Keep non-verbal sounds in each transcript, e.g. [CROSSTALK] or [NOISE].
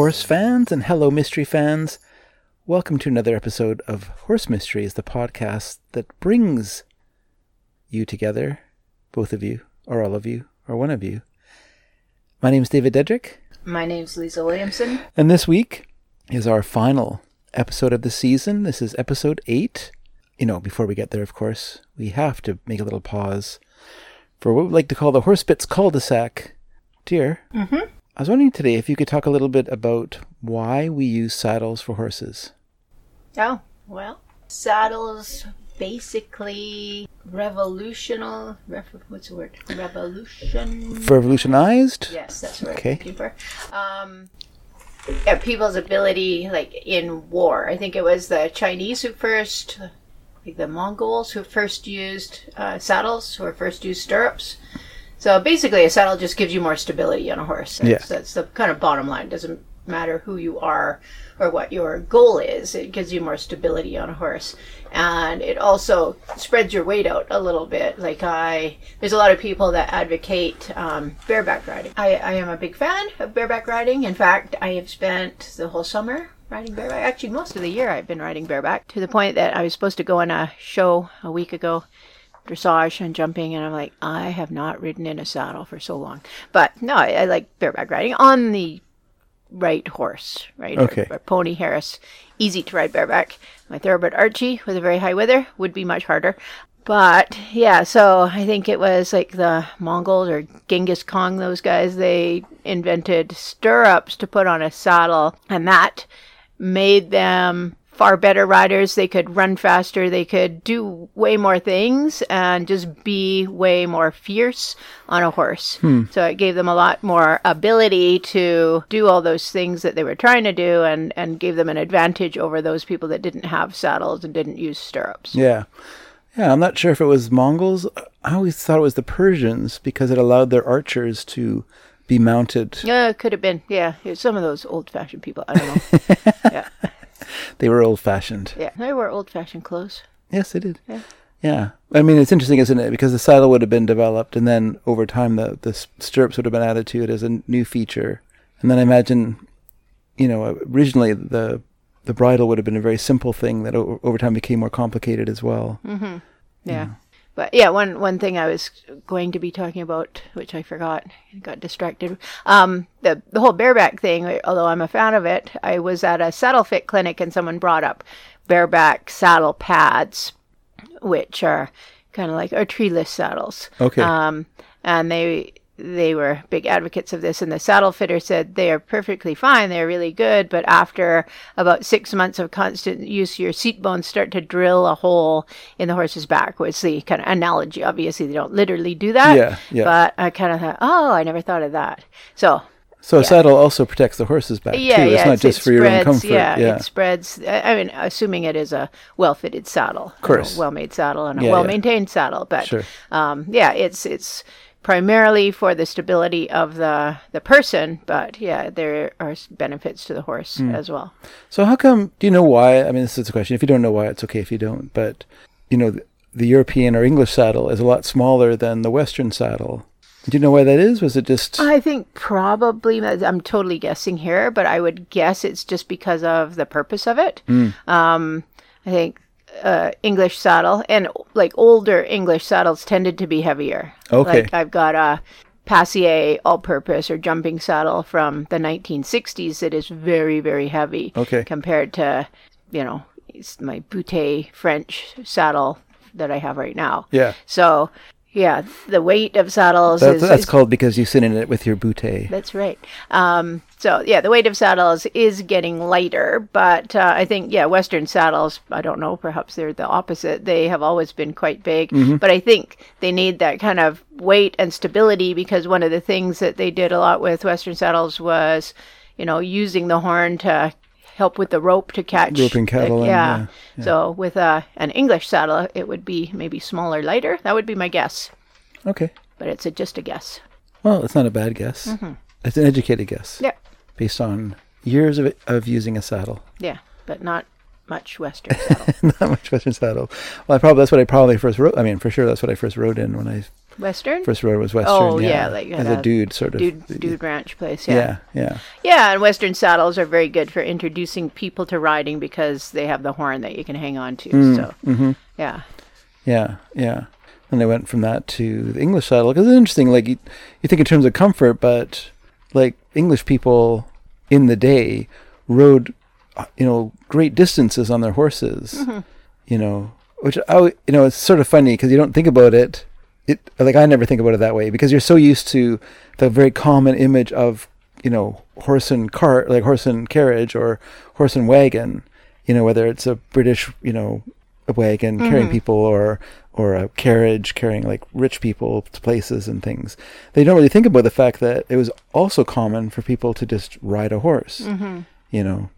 Horse fans, and hello, mystery fans. Welcome to another episode of Horse Mysteries, the podcast that brings you together, both of you, or all of you, or one of you. My name is David Dedrick, My name's Lezah Williamson. and this week is our final episode of the season. This is episode eight. You know, before we get there, of course, we have to make a little pause for what we like to call the Horse Bits cul-de-sac. Dear, Mm-hmm. I was wondering today if you could talk a little bit about why we use saddles for horses. Oh, well, saddles basically revolutional. Rev, what's the word? Revolution. Revolutionized? Yes, that's what Okay. I'm looking for. Um, yeah, people's ability, like in war. I think it was the Chinese who first, like the Mongols who first used uh, saddles, who first used stirrups. So basically, a saddle just gives you more stability on a horse. That's, Yeah. that's the kind of bottom line. It doesn't matter who you are or what your goal is. It gives you more stability on a horse, and it also spreads your weight out a little bit. Like I, there's a lot of people that advocate um, bareback riding. I, I am a big fan of bareback riding. In fact, I have spent the whole summer riding bareback. Actually, most of the year I've been riding bareback to the point that I was supposed to go on a show a week ago dressage and jumping, and I'm like, I have not ridden in a saddle for so long. But no, I, I like bareback riding on the right horse, right? Okay. Or, pony Harris, easy to ride bareback. My thoroughbred Archie with a very high wither would be much harder. But yeah, so I think it was like the Mongols or Genghis Khan, those guys, they invented stirrups to put on a saddle, and that made them far better riders. They could run faster, they could do way more things, and just be way more fierce on a horse. Hmm. So it gave them a lot more ability to do all those things that they were trying to do, and, and gave them an advantage over those people that didn't have saddles and didn't use stirrups. Yeah. Yeah, I'm not sure if it was Mongols. I always thought it was the Persians because it allowed their archers to be mounted. Yeah, it could have been. Yeah, some of those old-fashioned people. I don't know. [LAUGHS] yeah, They were old fashioned. yeah, they wore old-fashioned clothes. Yes, they did. Yeah. Yeah. I mean, it's interesting, isn't it? Because the saddle would have been developed, and then over time, the, the stirrups would have been added to it as a new feature. And then I imagine, you know, uh, originally the the bridle would have been a very simple thing that o- over time became more complicated as well. Mm-hmm. Yeah. But yeah, one one thing I was going to be talking about, which I forgot, got distracted. Um, the the whole bareback thing. Although I'm a fan of it, I was at a saddle fit clinic and someone brought up bareback saddle pads, which are kind of like our treeless saddles. Okay. Um, and they they were big advocates of this, and the saddle fitter said they are perfectly fine, they're really good, but after about six months of constant use, your seat bones start to drill a hole in the horse's back. Was the kind of analogy? Obviously, they don't literally do that. Yeah, yeah. But I kind of thought, oh, I never thought of that. So So a saddle also protects the horse's back yeah, too. yeah, It's not it's- just it for your own spreads, comfort. Yeah, yeah. it spreads. I mean, assuming it is a well-fitted saddle, of course. well-made saddle and a Yeah, yeah. well-maintained saddle. But Sure. um, yeah, it's it's primarily for the stability of the the person, but yeah, there are benefits to the horse Hmm. as well. So how come? Do you know why? I mean, this is a question. If you don't know why, it's okay if you don't. But you know, the, the European or English saddle is a lot smaller than the Western saddle. Do you know why that is? Was it just? I think probably I'm totally guessing here, but I would guess it's just because of the purpose of it. Hmm. Um, I think uh, English saddle and like older English saddles tended to be heavier. Okay. Like I've got a Passier all-purpose or jumping saddle from the 1960s that is very very heavy. Okay. Compared to, you know, my Butet French saddle that I have right now. yeah, So. Yeah, the weight of saddles that's, is, that's is called because you sit in it with your bootay. that's right. Um, so yeah, the weight of saddles is getting lighter, but uh, I think yeah, Western saddles. I don't know. Perhaps they're the opposite. They have always been quite big, but I think they need that kind of weight and stability because one of the things that they did a lot with Western saddles was, you know, using the horn to help with the rope to catch Roping cattle the- and, yeah. yeah, yeah. So with uh, an English saddle, it would be maybe smaller, lighter. That would be my guess, Okay. but it's a, just a guess. Well, it's not a bad guess. It's an educated guess Yeah. based on years of of using a saddle. Yeah, but not much Western [LAUGHS] saddle. not much Western saddle. Well, I probably that's what I probably first wrote. I mean, for sure, that's what I first wrote in when I Western. First rode was Western. Oh, yeah, yeah, like as a a dude sort of. dude, dude ranch place. Yeah. Yeah, yeah, yeah, and Western saddles are very good for introducing people to riding because they have the horn that you can hang on to. Mm, so, mm-hmm. yeah, yeah, yeah. And I went from that to the English saddle because it's interesting. Like you, you think in terms of comfort, but like English people in the day rode, uh, you know, great distances on their horses. Mm-hmm. You know, which I, w- you know, it's sort of funny because you don't think about it. It like I never think about it that way because you're so used to the very common image of you know horse and cart, like horse and carriage or horse and wagon. You know, whether it's a British, you know, a wagon carrying Mhm. people or or a carriage carrying like rich people to places and things. They don't really think about the fact that it was also common for people to just ride a horse. hmm You know,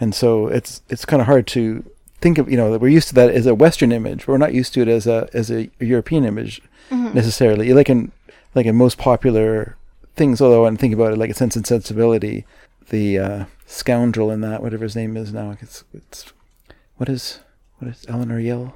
and so it's it's kind of hard to think of. You know, that we're used to that as a Western image. We're not used to it as a as a European image hmm necessarily. Like in like in most popular things, although I'm thinking about it like a Sense and Sensibility, the uh, scoundrel in that, whatever his name is now, it's it's what is what is Elinor Yell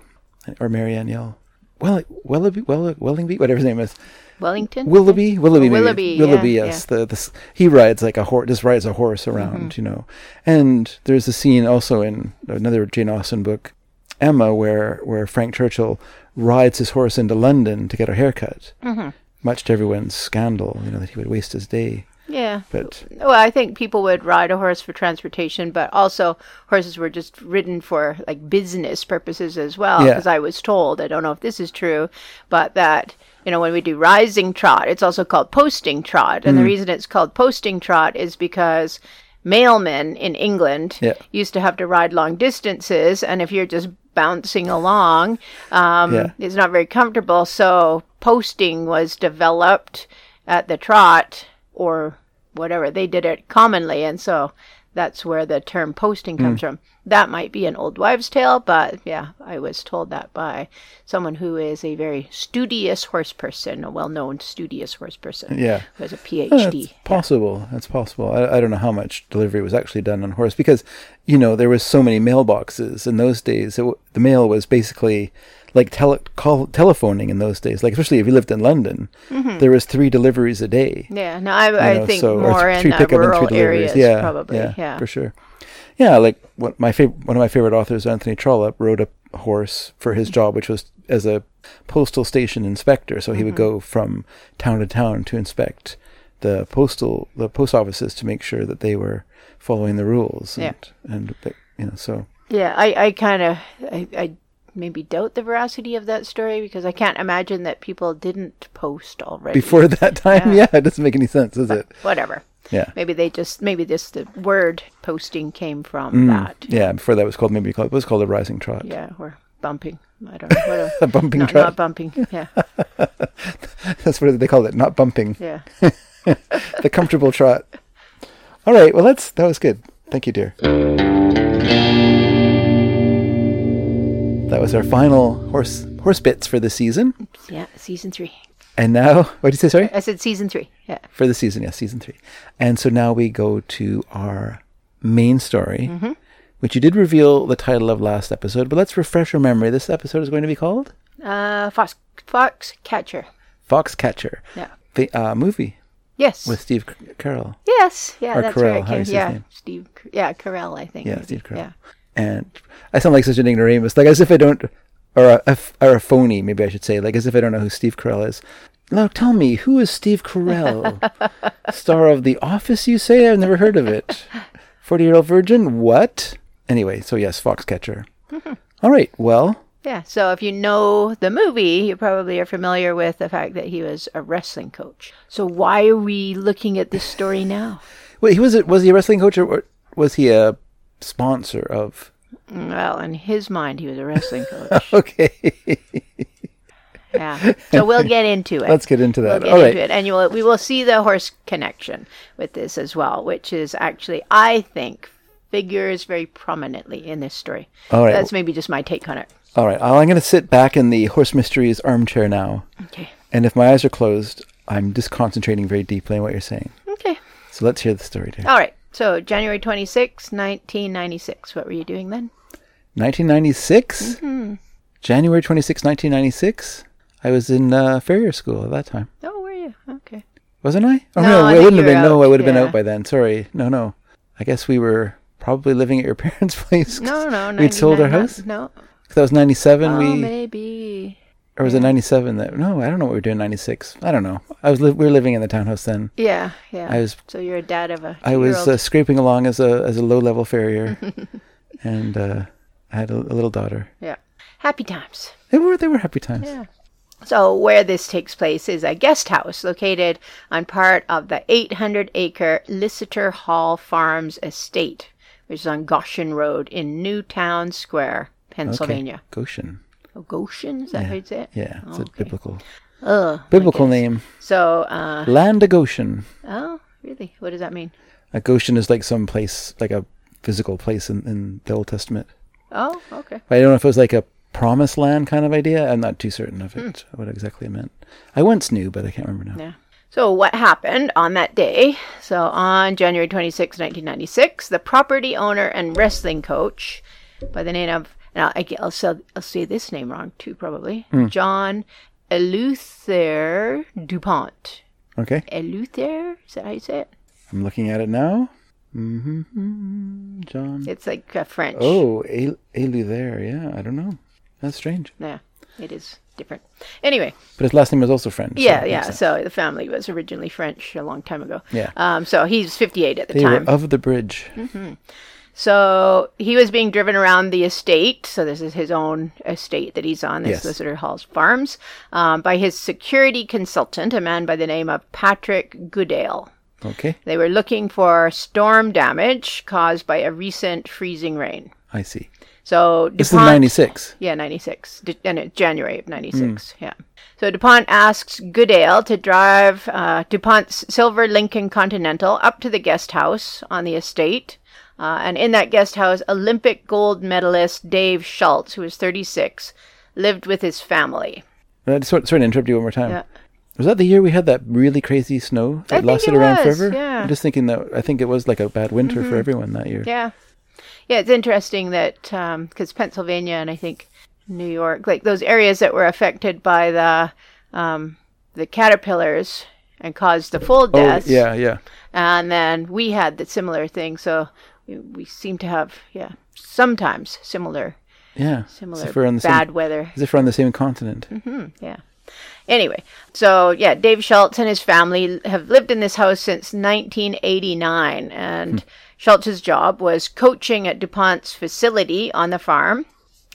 or Marianne Yell? Well, Willoughby, well, Wellingby, whatever his name is, Wellington. Willoughby, Willoughby, Oh, maybe. Willoughby, yeah, Willoughby, yes. The, the he rides like a horse, just rides a horse around, Mhm. you know. And there's a scene also in another Jane Austen book, Emma, where where Frank Churchill rides his horse into London to get a haircut, hmm much to everyone's scandal, you know, that he would waste his day. Yeah. But Well, I think people would ride a horse for transportation, but also horses were just ridden for like business purposes as well. Yeah. Because I was told, I don't know if this is true, but that you know when we do rising trot, it's also called posting trot, and the Mm. reason it's called posting trot is because mailmen in England Yeah. used to have to ride long distances, and if you're just bouncing along, um, Yeah. it's not very comfortable. So posting was developed at the trot or whatever. They did it commonly, and so that's where the term posting comes hmm. from. That might be an old wives' tale, but yeah, I was told that by someone who is a very studious horse person, a well-known studious horse person yeah, who has a Oh, PhD. That's possible. That's possible. I, I don't know how much delivery was actually done on horse because, you know, there was so many mailboxes in those days. It, the mail was basically like tele- call, telephoning in those days. Like especially if you lived in London, there was three deliveries a day. Yeah, no, I, I know, think so- more th- in uh, pickup and three rural areas, Yeah, probably. yeah, Yeah, for sure. Yeah, like what my favorite one of my favorite authors, Anthony Trollope, rode a horse for his job, which was as a postal station inspector. So he would Mm-hmm. go from town to town to inspect the postal the post offices to make sure that they were following the rules. And, Yeah. and you know, so Yeah, I, I kind of, I, I maybe doubt the veracity of that story because I can't imagine that people didn't post already. before that [LAUGHS] time, Yeah. yeah, it doesn't make any sense, does it? Whatever. Yeah. Maybe they just, maybe this the word posting came from Mm, that. Yeah, before that was called maybe called, it was called a rising trot. Yeah, or bumping. I don't know. Whatever. [LAUGHS] A bumping not, trot. not bumping. Yeah, [LAUGHS] That's what they called it, not bumping. yeah. the comfortable trot. All right. Well, that's that was good. Thank you, dear. That was our final horse horse bits for the season. Yeah, season three. And now, what did you say? Sorry, I said season three. Yeah. for the season. Yes, season three. And so now we go to our main story, which you did reveal the title of last episode. But let's refresh your memory. This episode is going to be called Uh, fox, Catcher. fox catcher. Yeah. the uh, movie Yes. with Steve Carell. yes. Yeah, Or that's Carell, right. how yeah? Steve. Yeah, Carell. I think. Yeah, maybe. Steve Carell. Yeah. And I sound like such an ignoramus, like as if I don't, or a, or a phony, maybe I should say, like as if I don't know who Steve Carell is. Now tell me, who is Steve Carell? [LAUGHS] Star of The Office, you say? I've never heard of it. 40 year old virgin? What? Anyway, so yes, Foxcatcher. [LAUGHS] All right, well, Yeah, so if you know the movie, you probably are familiar with the fact that he was a wrestling coach. So why are we looking at this story now? [LAUGHS] wait, he was, a, was he a wrestling coach or was he a sponsor of. Well, in his mind, he was a wrestling coach. [LAUGHS] Okay, [LAUGHS] Yeah. So we'll get into it. let's get into that. We'll get All into right. it, and you will, we will see the horse connection with this as well, which is actually, I think, figures very prominently in this story. All right. That's maybe just my take on it. All right. I'm going to sit back in the Horse Mysteries armchair now. Okay. And if my eyes are closed, I'm just concentrating very deeply on what you're saying. Okay. So let's hear the story, dear. All right. So January 26, 1996. What were you doing then? 1996? Mm-hmm. January 26, 1996? I was in uh, farrier school at that time. Oh, were you? Okay. Wasn't I? Oh No, no, I I, think wouldn't have been. were No, I would have been out by then. Sorry. No, no. I guess we were probably living at your [LAUGHS] parents' place. No, no. No. We'd sold our house. No. Because that was ninety seven. Oh, we maybe. Or was it ninety seven? That no, I don't know what we were doing. Ninety six. I don't know. I was li- we were living in the townhouse then. Yeah, yeah. I was so you're a dad of a. I was uh, scraping along as a as a low level farrier, [LAUGHS] and uh, I had a, a little daughter. yeah. Happy times. They were they were happy times. Yeah. So where this takes place is a guest house located on part of the 800 acre Liseter Hall Farms estate, which is on Goshen Road in Newtown Square, Pennsylvania. Okay. Goshen. Oh, Goshen, is that how you say it? Yeah, it's a Okay. biblical Oh, biblical name. so, uh, Land of Goshen. oh, really? What does that mean? Uh, Goshen is like some place, like a physical place in, in the Old Testament. Oh, okay. I don't know if it was like a promised land kind of idea. I'm not too certain of it, what exactly it meant. I once knew, but I can't remember now. Yeah. So what happened on that day? So on January 26, 1996, the property owner and wrestling coach by the name of, and I'll, I- I'll, say, I'll say this name wrong too, probably, John Eleuther DuPont. Okay, Eleuther? Is that how you say it? I'm looking at it now. Mm-hmm. John. It's like uh, French. Oh, El- Elu there. Yeah, I don't know. That's strange. Yeah, it is different. Anyway, But his last name was also French. yeah, that yeah. sense. So the family was originally French a long time ago. Yeah. Um, so he's 58 at the They time. were of the bridge. So he was being driven around the estate. So this is his own estate that he's on, this Yes. Liseter Hall's Farms, um, by his security consultant, a man by the name of Patrick Goodale. Okay, They were looking for storm damage caused by a recent freezing rain. I see. So This is 96. yeah, 96. And it's January of 96. Yeah. So DuPont asks Goodale to drive uh, DuPont's silver Lincoln Continental up to the guest house on the estate. Uh, and in that guest house, Olympic gold medalist Dave Schultz, who was 36, lived with his family. Uh, sorry, sorry to interrupt you one more time. Yeah. Was that the year we had that really crazy snow that I lasted it around was, forever? yeah. I'm just thinking that I think it was like a bad winter for everyone that year. Yeah. Yeah, it's interesting that because Pennsylvania and I think New York, like those areas that were affected by the um, the caterpillars and caused the full Oh, deaths. yeah, yeah. And then we had the similar thing. So we, seem to have, yeah, sometimes similar Yeah. similar if we're on the bad same, weather. as if we're on the same continent. Mm-hmm, yeah. Anyway, so yeah, Dave Schultz and his family have lived in this house since 1989, and hmm. Schultz's job was coaching at DuPont's facility on the farm,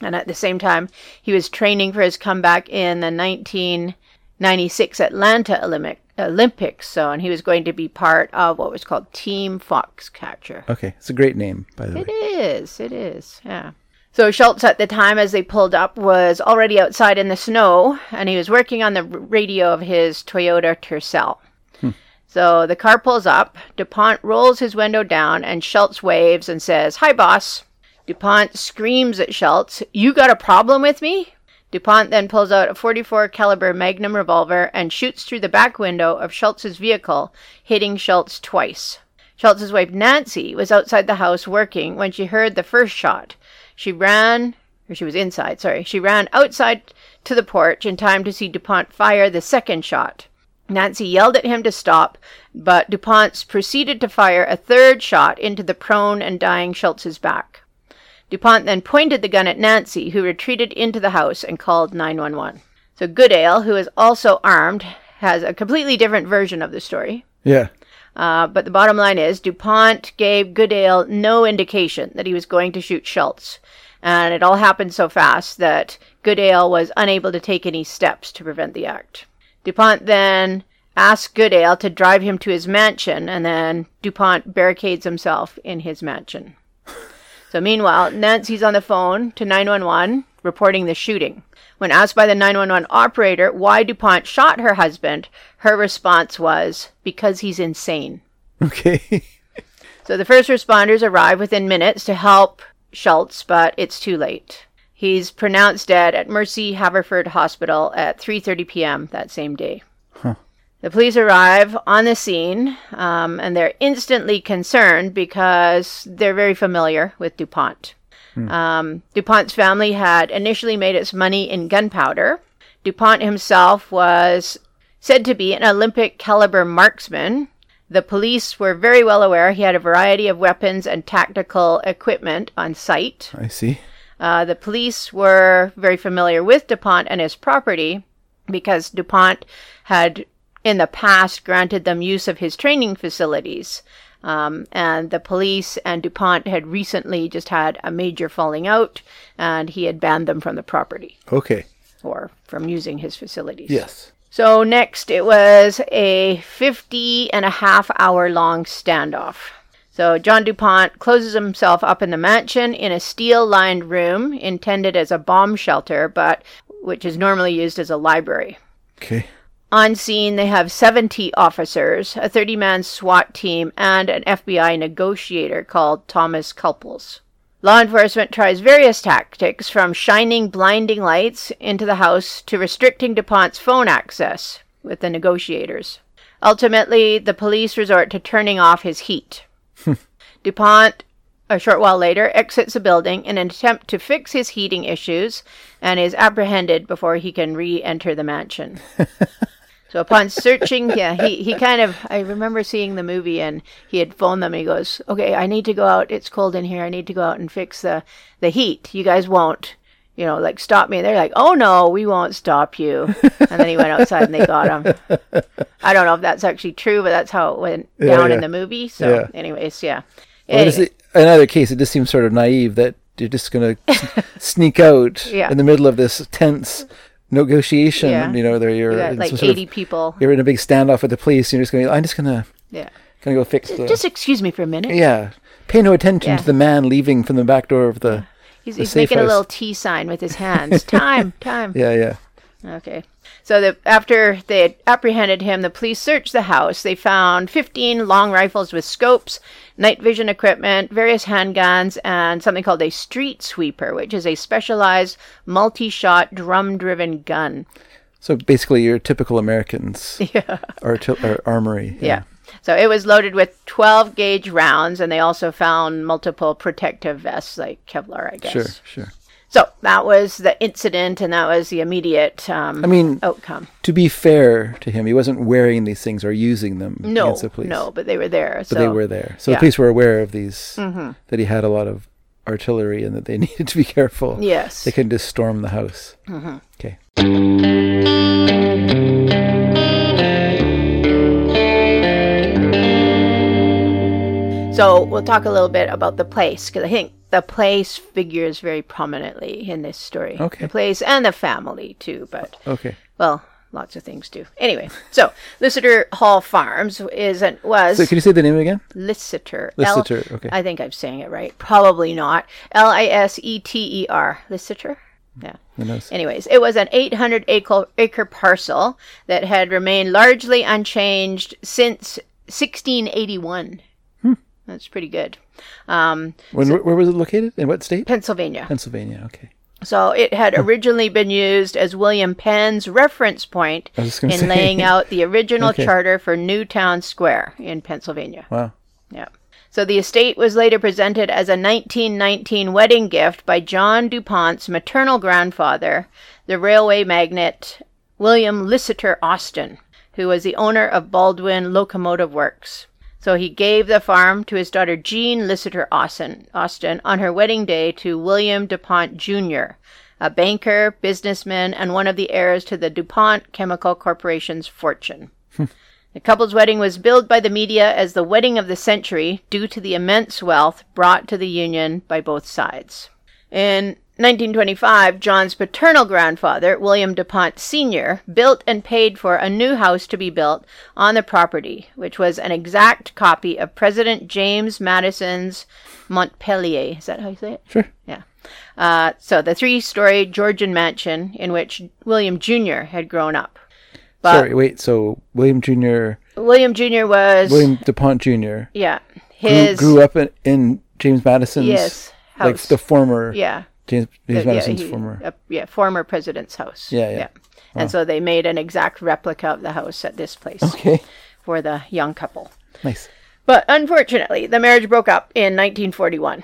and at the same time, he was training for his comeback in the 1996 Atlanta Olympic, Olympics. So, and he was going to be part of what was called Team Foxcatcher. Okay, it's a great name, by the It way. It is. It is. Yeah. So Schultz at the time, as they pulled up, was already outside in the snow, and he was working on the radio of his Toyota Tercel. Hmm. So the car pulls up. DuPont rolls his window down, and Schultz waves and says, "Hi, boss." DuPont screams at Schultz, "You got a problem with me?" DuPont then pulls out a 44 caliber Magnum revolver and shoots through the back window of Schultz's vehicle, hitting Schultz twice. Schultz's wife Nancy was outside the house working when she heard the first shot. She ran, or she was inside, sorry. She ran outside to the porch in time to see DuPont fire the second shot. Nancy yelled at him to stop, but DuPont proceeded to fire a third shot into the prone and dying Schultz's back. DuPont then pointed the gun at Nancy, who retreated into the house and called 911. So Goodale, who is also armed, has a completely different version of the story. Yeah. Uh, but the bottom line is DuPont gave Goodale no indication that he was going to shoot Schultz. And it all happened so fast that Goodale was unable to take any steps to prevent the act. DuPont then asked Goodale to drive him to his mansion, and then DuPont barricades himself in his mansion. So meanwhile, Nancy's on the phone to 911 reporting the shooting. When asked by the 911 operator why DuPont shot her husband, her response was, because he's insane. Okay. [LAUGHS] So the first responders arrive within minutes to help Schultz, but it's too late. He's pronounced dead at Mercy Haverford Hospital at 3:30 p.m. that same day. The police arrive on the scene, um, and they're instantly concerned because they're very familiar with DuPont. Um, DuPont's family had initially made its money in gunpowder. DuPont himself was said to be an Olympic caliber marksman. The police were very well aware he had a variety of weapons and tactical equipment on site. I see. Uh, the police were very familiar with DuPont and his property because DuPont had in the past granted them use of his training facilities. Um, and the police and DuPont had recently just had a major falling out, and he had banned them from the property Okay. or from using his facilities. Yes. So next, it was a 50 and a half hour long standoff. So John DuPont closes himself up in the mansion in a steel lined room intended as a bomb shelter, but which is normally used as a library. Okay. On scene, they have 70 officers, a 30 man SWAT team, and an FBI negotiator called Thomas Culpels. Law enforcement tries various tactics from shining blinding lights into the house to restricting DuPont's phone access with the negotiators. Ultimately, the police resort to turning off his heat. [LAUGHS] DuPont, a short while later, exits the building in an attempt to fix his heating issues and is apprehended before he can re enter the mansion. [LAUGHS] So upon searching, yeah, he, he kind of, I remember seeing the movie and he had phoned them and he goes, okay, I need to go out. It's cold in here. I need to go out and fix the, the heat. You guys won't, you know, like stop me. They're like, oh no, we won't stop you. And then he went outside and they got him. I don't know if that's actually true, but that's how it went Yeah, down in the movie. So Yeah. anyways, yeah. Well, Anyway, is- in either case, it just seems sort of naive that you're just going [LAUGHS] to sneak out Yeah. in the middle of this tense negotiation. Yeah. You know, there you're you got in like sort of- 80 people. you're in a big standoff with the police. You're just going. I'm just going to Yeah. to go fix the. Just excuse me for a minute. yeah. Pay no attention Yeah. to the man leaving from the back door of the. He's, the he's making a little T sign with his hands. time, [LAUGHS] time. Yeah, yeah. Okay. So the, after they had apprehended him, the police searched the house. They found 15 long rifles with scopes, night vision equipment, various handguns, and something called a street sweeper, which is a specialized multi-shot drum-driven gun. So basically, your typical Americans [LAUGHS] Yeah. artil- or armory. Yeah. So it was loaded with 12 gauge rounds, and they also found multiple protective vests, like Kevlar, I guess. Sure, sure. So that was the incident, and that was the immediate um, I mean, outcome. to be fair to him, he wasn't wearing these things or using them No, against the police. no, but they were there. but so. they were there. So yeah. Mm-hmm. the police were aware of these, that he had a lot of artillery and that they [LAUGHS] needed to be careful. Yes. They couldn't just storm the house. Mm-hmm. Okay. So we'll talk a little bit about the place because I think the place figures very prominently in this story. Okay. The place and the family too, but Okay. well, lots of things do. Anyway, so Liseter Hall Farms is and was So can you say the name again? Liseter. Liseter, L- okay. I think I'm saying it right. Probably not. L I S E T E R. Liseter. Yeah. Who knows? Anyways, it was an 800 acre, acre parcel that had remained largely unchanged since 1681. That's pretty good. Um, When, where was it located? In what state? Pennsylvania. Pennsylvania. Okay. So it had originally been used as William Penn's reference point I was just in say. laying out the original [LAUGHS] Okay. charter for Newtown Square in Pennsylvania. Wow. Yeah. So the estate was later presented as a 1919 wedding gift by John DuPont's maternal grandfather, the railway magnate William Liseter Austin, who was the owner of Baldwin Locomotive Works. So he gave the farm to his daughter Jean Liseter Austin, Austin on her wedding day to William DuPont Jr., a banker, businessman, and one of the heirs to the DuPont Chemical Corporation's fortune. Hmm. The couple's wedding was billed by the media as the wedding of the century due to the immense wealth brought to the union by both sides. In 1925, John's paternal grandfather, William DuPont Sr., built and paid for a new house to be built on the property, which was an exact copy of President James Madison's Montpelier. Is that how you say it? Sure. Yeah. Uh, so the three-story Georgian mansion in which William Jr. had grown up. But Sorry. Wait. So William Jr. William Jr. was William Dupont Jr. yeah Grew, his grew up in, in James Madison's. yes Like house the former. yeah James, James Uh, yeah, he- former. uh, yeah former president's house Yeah, yeah. and so they made an exact replica of the house at this place Okay. for the young couple Nice. But unfortunately, the marriage broke up in 1941.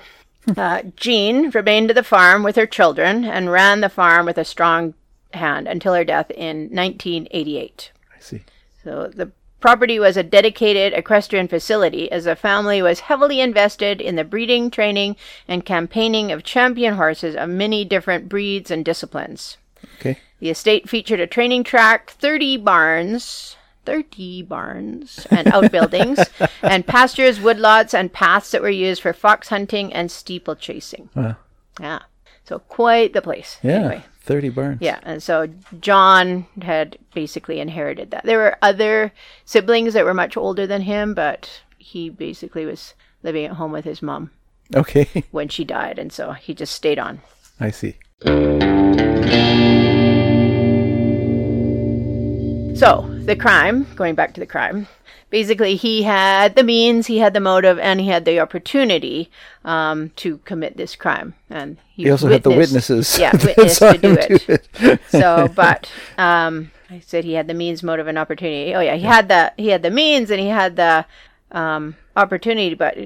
Uh, Jean remained at the farm with her children and ran the farm with a strong hand until her death in 1988. I see. So the property was a dedicated equestrian facility as the family was heavily invested in the breeding, training, and campaigning of champion horses of many different breeds and disciplines. Okay. The estate featured a training track, 30 barns, 30 barns and outbuildings, [LAUGHS] and pastures, woodlots, and paths that were used for fox hunting and steeplechasing. Wow. Yeah. So quite the place. Yeah. Anyway. 30 barns. Yeah, and so John had basically inherited that. There were other siblings that were much older than him, but he basically was living at home with his mom Okay. [LAUGHS] when she died, and so he just stayed on. I see. So, the crime, going back to the crime, basically he had the means, he had the motive, and he had the opportunity um, to commit this crime. And He also had the witnesses. Yeah, [LAUGHS] witness to do him it. so, [LAUGHS] but um, I said he had the means, motive, and opportunity. Oh yeah, he had the he had the means and he had the um, opportunity. But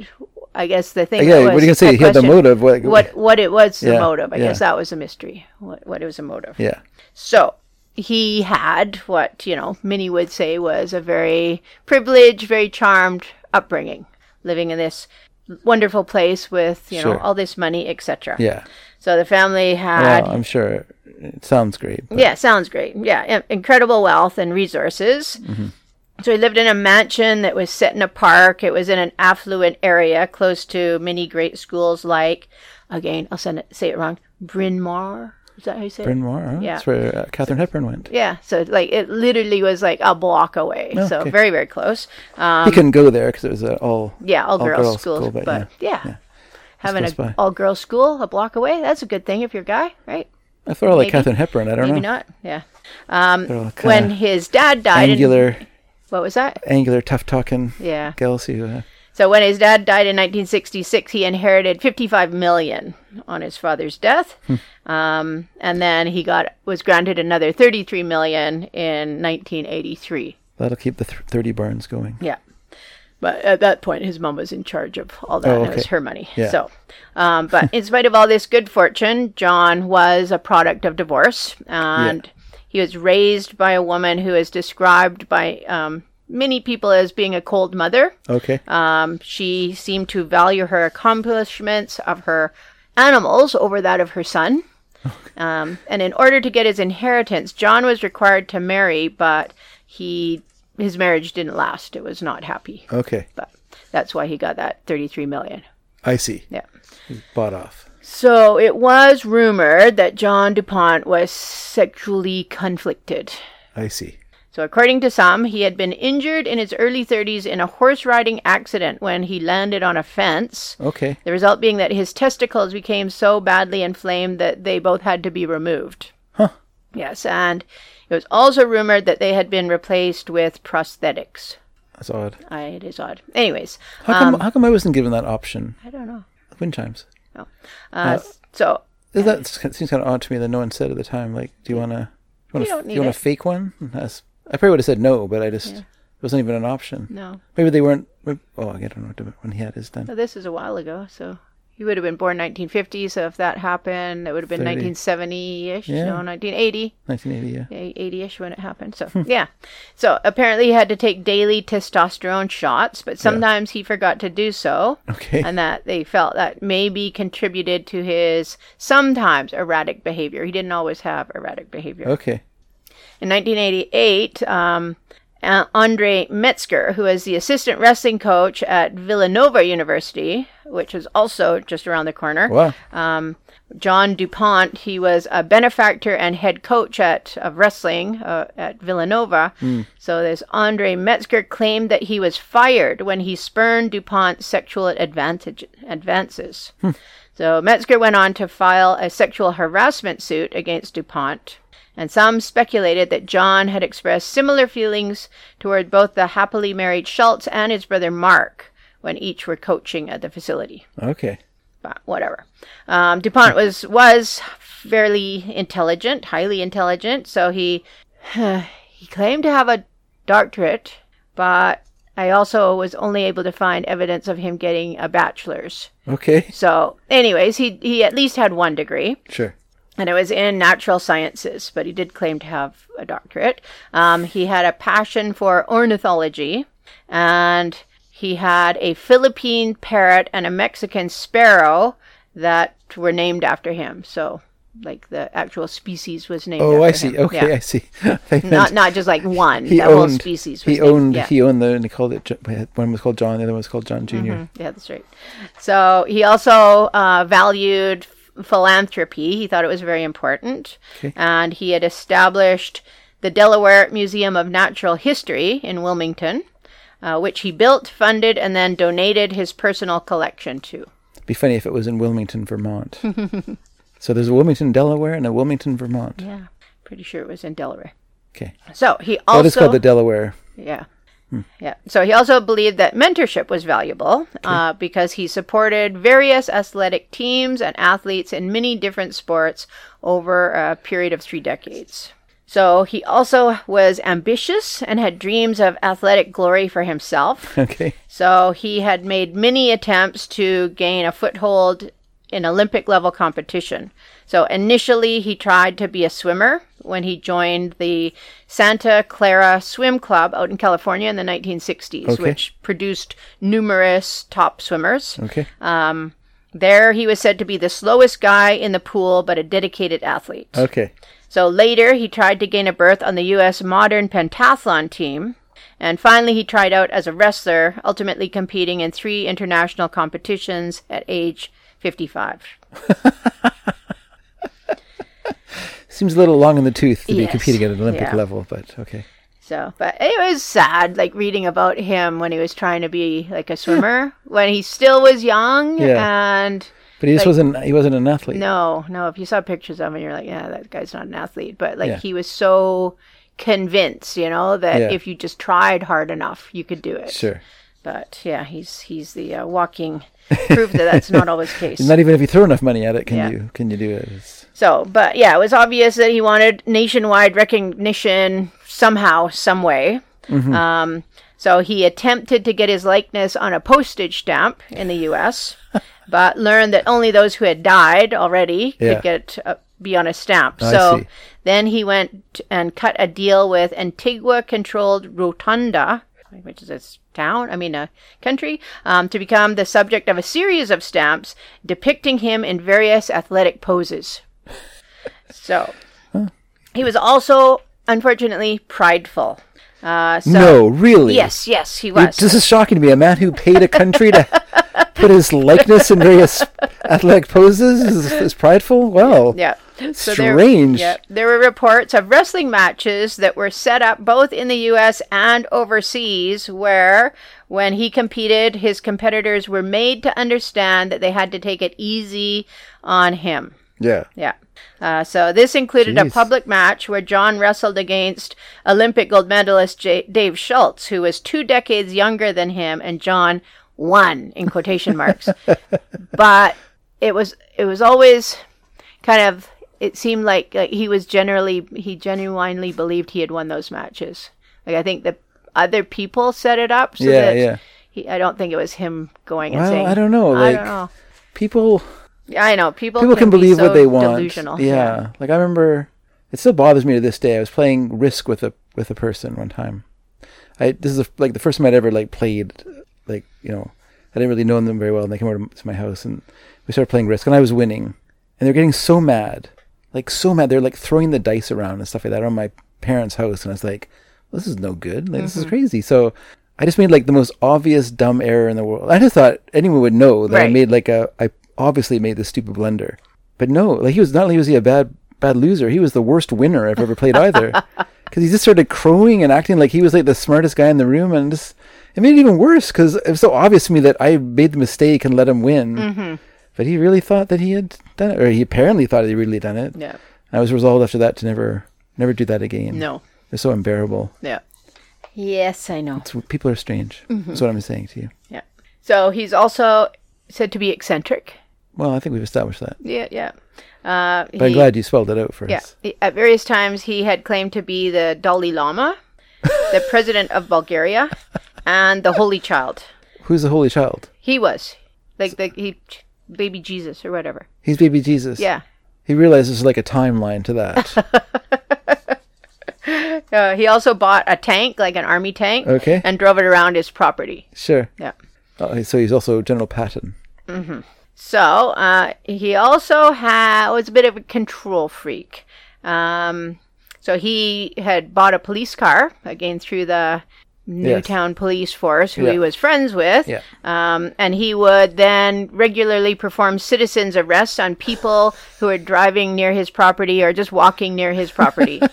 I guess the thing. Yeah, what are was you gonna say? He had the motive. What? What what it was the motive? I yeah. guess that was a mystery. What what it was a motive? Yeah. So he had what you know many would say was a very privileged, very charmed upbringing, living in this wonderful place with you know Sure. all this money, etc. Yeah. So the family had Well, I'm sure it sounds great. but- yeah, sounds great. Yeah, incredible wealth and resources. Mm-hmm. So he lived in a mansion that was set in a park. It was in an affluent area close to many great schools like, again, I'll send it, say it wrong, Bryn Mawr. Is that how you say? Bryn Mawr, huh? Yeah. That's where uh, Katharine Hepburn went. Yeah, so like it literally was like a block away. So okay. very, very close. Um, he couldn't go there because it was uh, all. yeah, all, girls, all-girls school. school, but but yeah. Having close a by. all girls school a block away, that's a good thing if you're a guy, right? I thought all like. Katharine Hepburn. I don't Maybe know. Maybe not. Yeah. Um, when his dad died, in- Angular, what was that? angular, tough talking Yeah. who. Uh, So when his dad died in 1966, he inherited 55 million on his father's death, um, and then he got was granted another 33 million in 1983. that'll keep the th- 30 barns going. Yeah. But at that point, his mom was in charge of all that. Oh, and It was her money. Yeah. So, um, but in spite of all this good fortune, John was a product of divorce, and he was raised by a woman who is described by um, many people as being a cold mother. Okay. Um, she seemed to value her accomplishments of her animals over that of her son. Um, and in order to get his inheritance, John was required to marry, but he his marriage didn't last. It was not happy, Okay. but that's why he got that thirty-three million. I see. Yeah. He's bought off. So it was rumored that John DuPont was sexually conflicted. I see. So, according to some, he had been injured in his early 30s in a horse riding accident when he landed on a fence. Okay. The result being that his testicles became so badly inflamed that they both had to be removed. Huh. Yes, and it was also rumored that they had been replaced with prosthetics. That's odd. I, it is odd. Anyways, How come, um, how come I wasn't given that option? I don't know. Wind chimes. Oh. Uh, uh, so, Is that uh, seems kind of odd to me that no one said at the time. Like, do you want to? You want need you want a fake one? That's, I probably would have said no, but I just it wasn't even an option. no. Maybe they weren't. maybe- Oh, I don't know when he had his done. So this is a while ago, so he would have been born 1950, so if that happened, it would have been 1970-ish, Yeah. no, 1980. 1980. Yeah. 80-ish when it happened. So [LAUGHS] yeah. So apparently he had to take daily testosterone shots, but sometimes he forgot to do so. Okay. And that they felt that maybe contributed to his sometimes erratic behavior. He didn't always have erratic behavior. Okay. In 1988, um, uh, Andre Metzger, who is the assistant wrestling coach at Villanova University, which is also just around the corner, Wow. um, John DuPont, he was a benefactor and head coach at of wrestling uh, at Villanova. So this Andre Metzger claimed that he was fired when he spurned DuPont's sexual advantage advances. So Metzger went on to file a sexual harassment suit against DuPont. And some speculated that John had expressed similar feelings toward both the happily married Schultz and his brother Mark when each were coaching at the facility Okay. but whatever. Um, Dupont was was fairly intelligent, highly intelligent. So he [SIGHS] he claimed to have a doctorate, but I also was only able to find evidence of him getting a bachelor's. Okay. So, anyways, he he at least had one degree. Sure. And it was in natural sciences, but he did claim to have a doctorate. Um, he had a passion for ornithology, and he had a Philippine parrot and a Mexican sparrow that were named after him. So, like the actual species was named. Oh, I see. him. Okay, Yeah. I see. [LAUGHS] Not not just like [LAUGHS] one. he the whole owned. species. Was He named- owned. yeah. He owned the. And they called it. One was called John. The other one was called John junior Mhm. Yeah, that's right. So he also uh, valued philanthropy. He thought it was very important. Okay. And he had established the Delaware Museum of Natural History in Wilmington, uh, which he built, funded, and then donated his personal collection to. Be funny if it was in Wilmington, Vermont. [LAUGHS] so there's a Wilmington, Delaware, and a Wilmington, Vermont. Yeah, pretty sure it was in Delaware. Okay. So he also. Is called the Delaware? Yeah. Yeah. So he also believed that mentorship was valuable uh, because he supported various athletic teams and athletes in many different sports over a period of three decades. So he also was ambitious and had dreams of athletic glory for himself. [LAUGHS] Okay. So he had made many attempts to gain a foothold in Olympic level competition. So initially he tried to be a swimmer when he joined the Santa Clara Swim Club out in California in the 1960s, Okay. which produced numerous top swimmers. Okay. Um, there he was said to be the slowest guy in the pool, but a dedicated athlete. Okay. So later, he tried to gain a berth on the U.S. modern pentathlon team. And finally, he tried out as a wrestler, ultimately competing in three international competitions at age 55. [LAUGHS] Seems a little long in the tooth to be competing at an Olympic Yeah. level, but okay. So, but it was sad, like reading about him when he was trying to be like a swimmer, when he still was young. Yeah. And But he just Like- wasn't. He wasn't an athlete. no, no, if you saw pictures of him, you're like, yeah, that guy's not an athlete. But like, Yeah. he was so convinced, you know, that if you just tried hard enough, you could do it. Sure. But yeah, he's he's the uh, walking proof that that's not always the [LAUGHS] case. Not even if you throw enough money at it, can Yeah. you can you do it? It's, So, but yeah, it was obvious that he wanted nationwide recognition somehow, some way. Um, so he attempted to get his likeness on a postage stamp in the U.S., [LAUGHS] but learned that only those who had died already Yeah. could get uh, be on a stamp. So then he went and cut a deal with Antigua-controlled Redonda, which is town, I mean a country, um, to become the subject of a series of stamps depicting him in various athletic poses. So he was also, unfortunately, prideful. Uh, so, no, really. Yes, yes, he was. This is shocking to me. A man who paid a country to [LAUGHS] put his likeness in various athletic poses is, is prideful. Wow. Yeah. [LAUGHS] Strange. There, yeah, there were reports of wrestling matches that were set up both in the U.S. and overseas, where when he competed, his competitors were made to understand that they had to take it easy on him. Yeah. Yeah. Uh, so this included a public match where John wrestled against Olympic gold medalist J- Dave Schultz, who was two decades younger than him, and John won in quotation marks. [LAUGHS] but it was it was always kind of it seemed like, like he was generally he genuinely believed he had won those matches. Like I think the other people set it up. So Yeah, that yeah. He, I don't think it was him going and Well, saying. I don't know. I don't know. people, Yeah, I know people. people can, be believe so what they want. Delusional. Yeah. Like I remember, it still bothers me to this day. I was playing Risk with a with a person one time. I this is the, like the first time I'd ever like played, like you know, I didn't really know them very well, and they came over to to my house and we started playing Risk, and I was winning, and they're getting so mad, like so mad. They're like throwing the dice around and stuff like that on my parents' house, and I was like, this is no good. Like this is crazy. So. I just made like the most obvious dumb error in the world. I just thought anyone would know that I made like a I obviously made this stupid blunder. But no, like he was not only was he a bad bad loser, he was the worst winner I've ever played either. [LAUGHS] Because he just started crowing and acting like he was like the smartest guy in the room, and just it made it even worse because it was so obvious to me that I made the mistake and let him win. Mm-hmm. But he really thought that he had done it, or he apparently thought he really done it. Yeah. I was resolved after that to never never do that again. No. they're so unbearable. Yeah. Yes, I know. It's, people are strange. Mm-hmm. That's what I'm saying to you. Yeah. So he's also said to be eccentric. Well, I think we've established that. Yeah, yeah. Uh, But I'm glad you spelled it out for Yeah. us. He- At various times, he had claimed to be the Dalai Lama, the [LAUGHS] president of Bulgaria, and the Holy Child. Who's the Holy Child? He was like the he, baby Jesus or whatever. He's baby Jesus. Yeah. He realizes like a timeline to that. [LAUGHS] Uh, he also bought a tank, like an army tank, Okay. and drove it around his property. sure. Yeah. Oh, so he's also General Patton. So uh, he also had was a bit of a control freak. Um, so he had bought a police car again through the Newtown Police Force, who Yeah. he was friends with. Yeah. Um, and he would then regularly perform citizens' arrests on people who were driving near his property or just walking near his property. [LAUGHS]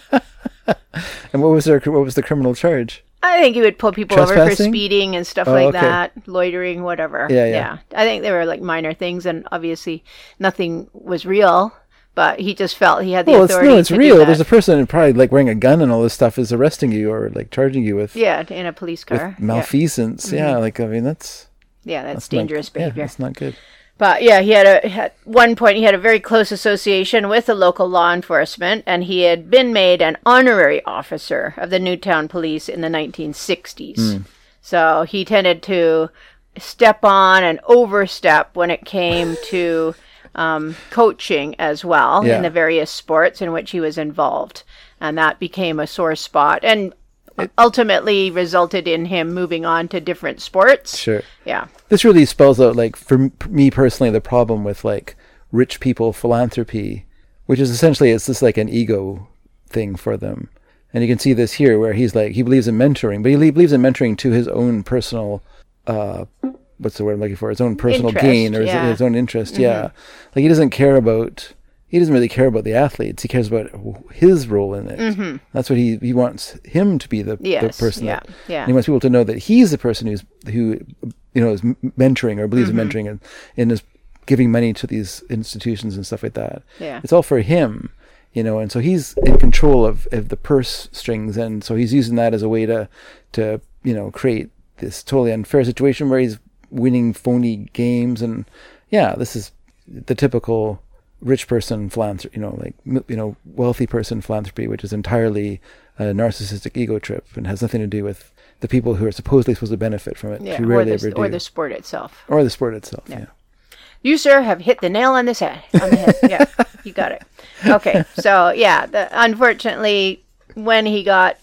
And what was their what was the criminal charge? I think he would pull people over for speeding and stuff Oh, like okay. that, loitering, whatever. Yeah, yeah. I think they were like minor things, and obviously nothing was real. But he just felt he had the Well, it's authority. no, it's real. There's a person probably like wearing a gun and all this stuff is arresting you or like charging you with, yeah, in a police car. yeah. malfeasance. Yeah. Mm-hmm. like I mean that's yeah, that's, that's not- dangerous yeah, behavior. that's not good. But yeah, he had a at one point he had a very close association with the local law enforcement, and he had been made an honorary officer of the Newtown Police in the 1960s. Hmm. So he tended to step on and overstep when it came to um, coaching as well Yeah. in the various sports in which he was involved, and that became a sore spot, and ultimately resulted in him moving on to different sports. Sure. Yeah. This really spells out like for m- me personally the problem with like rich people philanthropy, which is essentially it's just like an ego thing for them. And you can see this here where he's like he believes in mentoring, but he believes in mentoring to his own personal uh what's the word I'm looking for? His own personal Interest, gain or his, yeah. Mm-hmm. his own interest. Yeah. Like he doesn't care about he doesn't really care about the athletes. He cares about his role in it. That's what he he wants him to be the, the Mm-hmm. Person yeah, that yeah. and he wants people to know that he's the person who's who you know is mentoring or believes Mm-hmm. in mentoring and, and is giving money to these institutions and stuff like that. Yeah. It's all for him, you know, and so he's in control of, of the purse strings and so he's using that as a way to to, you know, create this totally unfair situation where he's winning phony games and yeah, this is the typical rich person philanthropy, you know, like you know, wealthy person philanthropy, which is entirely a narcissistic ego trip and has nothing to do with the people who are supposedly supposed to benefit from it, Yeah, or the, or the sport itself. or the sport itself. Yeah. You, sir, have hit the nail on this head. On the head. yeah, [LAUGHS] you got it. Okay, so yeah, the, unfortunately, when he got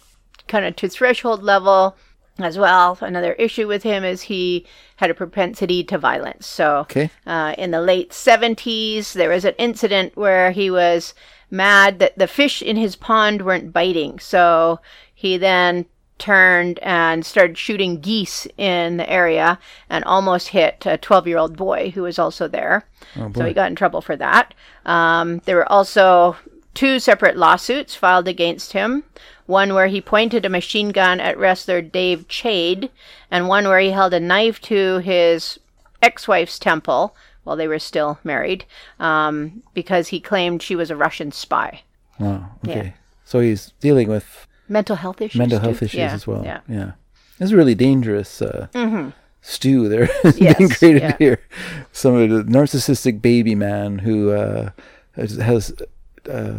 kind of to threshold level as well, another issue with him is he had a propensity to violence. So Okay. uh, in the late 70s, there was an incident where he was mad that the fish in his pond weren't biting. So he then turned and started shooting geese in the area and almost hit a 12 year old boy who was also there. so he got in trouble for that. Um, there were also two separate lawsuits filed against him one where he pointed a machine gun at wrestler Dave Chaid, and one where he held a knife to his ex wife's temple while they were still married um, because he claimed she was a Russian spy. Wow. Okay. Yeah. So he's dealing with Mental health issues. mental too. health issues Yeah, as well. Yeah. Yeah. It's a really dangerous uh, stew there [LAUGHS] being created yeah. here. Some of the narcissistic baby man who uh, has, has uh,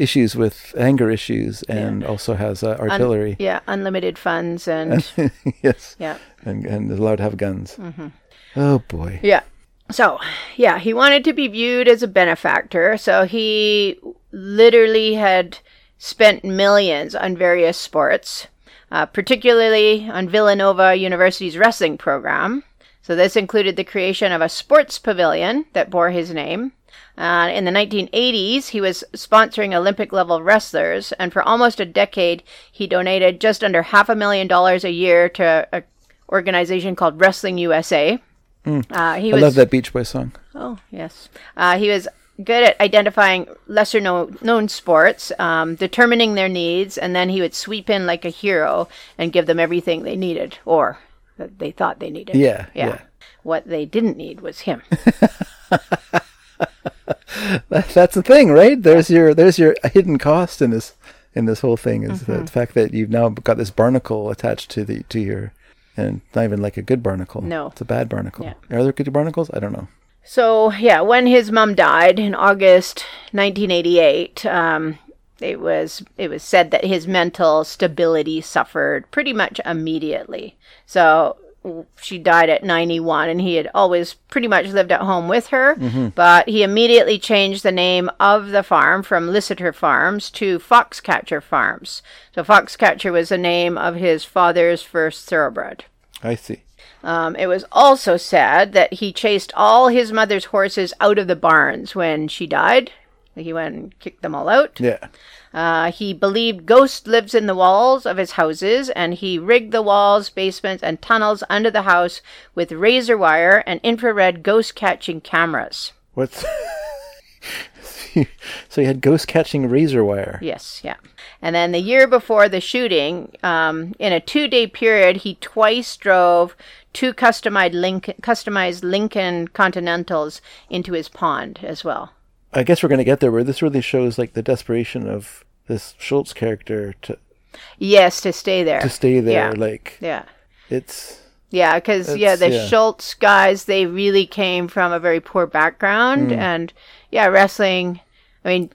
issues with anger issues and also has uh, Un- artillery. yeah, unlimited funds and [LAUGHS] yes. yeah. And, and is allowed to have guns. Mm-hmm. Oh boy. Yeah. So, yeah, he wanted to be viewed as a benefactor. So he literally had spent millions on various sports, uh, particularly on Villanova University's wrestling program. So this included the creation of a sports pavilion that bore his name. Uh, in the 1980s, he was sponsoring Olympic level wrestlers, and for almost a decade, he donated just under half a million dollars a year to an organization called Wrestling USA. Uh, he I was love that Beach Boy song. Oh, yes. Uh, he was good at identifying lesser known, known sports, um, determining their needs, and then he would sweep in like a hero and give them everything they needed or that they thought they needed. Yeah, Yeah. yeah. What they didn't need was him. [LAUGHS] That, [LAUGHS] that's the thing, right? There's your there's your hidden cost in this in this whole thing is Mm-hmm. the fact that you've now got this barnacle attached to the to your and not even like a good barnacle. No. it's a bad barnacle. Yeah. Are there good barnacles? I don't know. So, yeah, when his mom died in August 1988, um, it was it was said that his mental stability suffered pretty much immediately. So, she died at 91 and he had always pretty much lived at home with her. But he immediately changed the name of the farm from Liseter Farms to Foxcatcher Farms. So Foxcatcher was the name of his father's first thoroughbred. I see. um, it was also said that he chased all his mother's horses out of the barns when she died he went and kicked them all out Yeah. uh, he believed ghost lives in the walls of his houses, and he rigged the walls, basements, and tunnels under the house with razor wire and infrared ghost catching cameras. What's [LAUGHS] so he had ghost catching razor wire. Yes, yeah. And then the year before the shooting, um, in a two day period, he twice drove two customized Lincoln, customized Lincoln Continentals into his pond as well. I guess we're gonna get there where this really shows like the desperation of this Schultz character to Yes, to stay there. to stay there. Yeah. Like yeah. it's Yeah, because yeah, the yeah. Schultz guys they really came from a very poor Mm. background, and yeah, wrestling. I mean,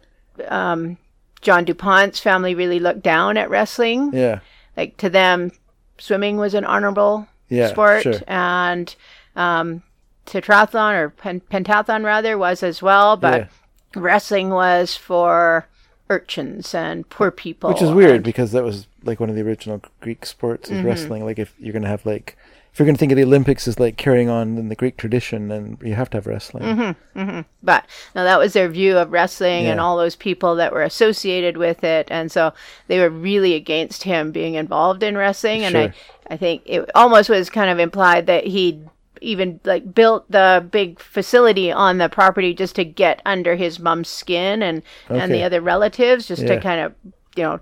um, John Dupont's family really looked down at wrestling. yeah. Like to them, swimming was an honorable Yeah, sport, sure. and um, tetrathlon or pen- pentathlon rather was as well. But Yeah. Wrestling was for urchins and poor people, Which is weird because that was like one of the original Greek sports Mm-hmm. is wrestling. Like if you're gonna have like if you're gonna think of the Olympics as like carrying on in the Greek tradition, then you have to have wrestling. Mm-hmm. But now that was their view of wrestling and all those people that were associated with it, and so they were really against him being involved in wrestling. And I, I think it almost was kind of implied that he even like built the big facility on the property just to get under his mom's skin and and the other relatives, just to kind of you know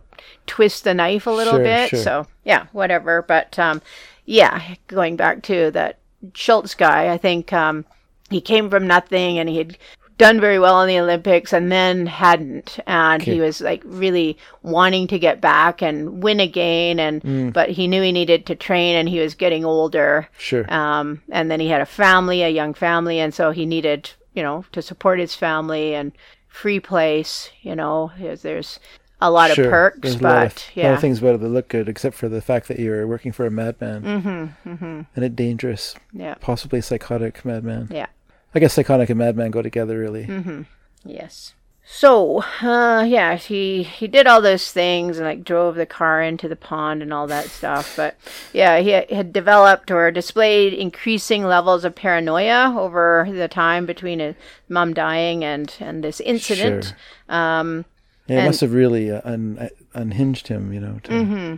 twist the knife a little Sure, bit. sure. So yeah, whatever. But um, yeah, going back to that Schultz guy, I think um, he came from nothing and he had done very well in the Olympics and then hadn't. And he was like really wanting to get back and win again. And Mm. but he knew he needed to train and he was getting older. Sure. Um, and then he had a family, a young family, and so he needed, you know, to support his family and free place. You know, there's, a lot sure. of perks, There's a but lot of, lot yeah, of things about it that look good, except for the fact that you're working for a madman mm-hmm, mm-hmm, and a dangerous, yeah, possibly psychotic madman. yeah. I guess psychotic and madman go together, really. Mm-hmm. Yes. So, uh, yeah, he he did all those things and like drove the car into the pond and all that stuff. But yeah, he had- developed or displayed increasing levels of paranoia over the time between his mom dying and and this incident. Um, Yeah, it And- must have really uh, un- uh, unhinged him, you know. To, Mm-hmm.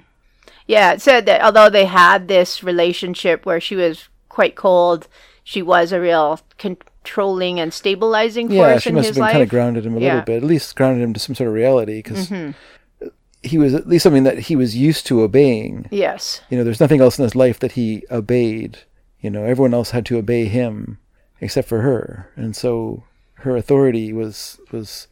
yeah, it said that although they had this relationship where she was quite cold, she was a real controlling and stabilizing force Yeah, she in must have his been life. kind of grounded him a Yeah. little bit, at least grounded him to some sort of reality, because Mm-hmm. he was at least something that he was used to obeying. yes. You know, there's nothing else in his life that he obeyed. You know, everyone else had to obey him except for her, and so her authority was was,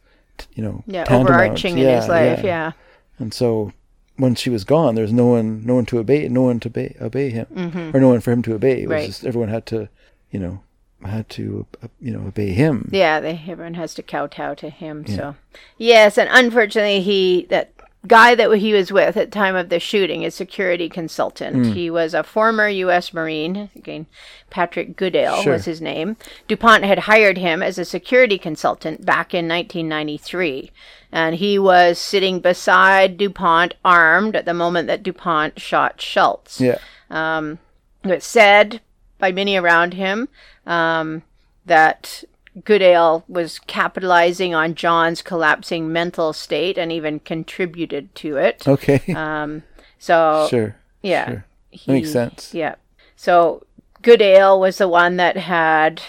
you know, Yeah, tantamount. overarching in his life. Yeah. And so when she was gone, there's no one, no one to obey, no one to obey, obey him, Mhm. or no one for him to obey. It was Right. just everyone had to, you know, had to, uh, you know, obey him. Yeah, they, everyone has to kowtow to him. So, yes, and unfortunately, he that guy that he was with at the time of the shooting, his security consultant, he was a former U.S. Marine. Again, Patrick Goodale Sure. was his name. Dupont had hired him as a security consultant back in 1993, and he was sitting beside Dupont, armed at the moment that Dupont shot Schultz. Yeah. Um, it's said by many around him um, that Goodale was capitalizing on John's collapsing mental state and even contributed to it. Okay. [LAUGHS] Um, so sure. yeah, sure. he- makes sense. Yeah. So Goodale was the one that had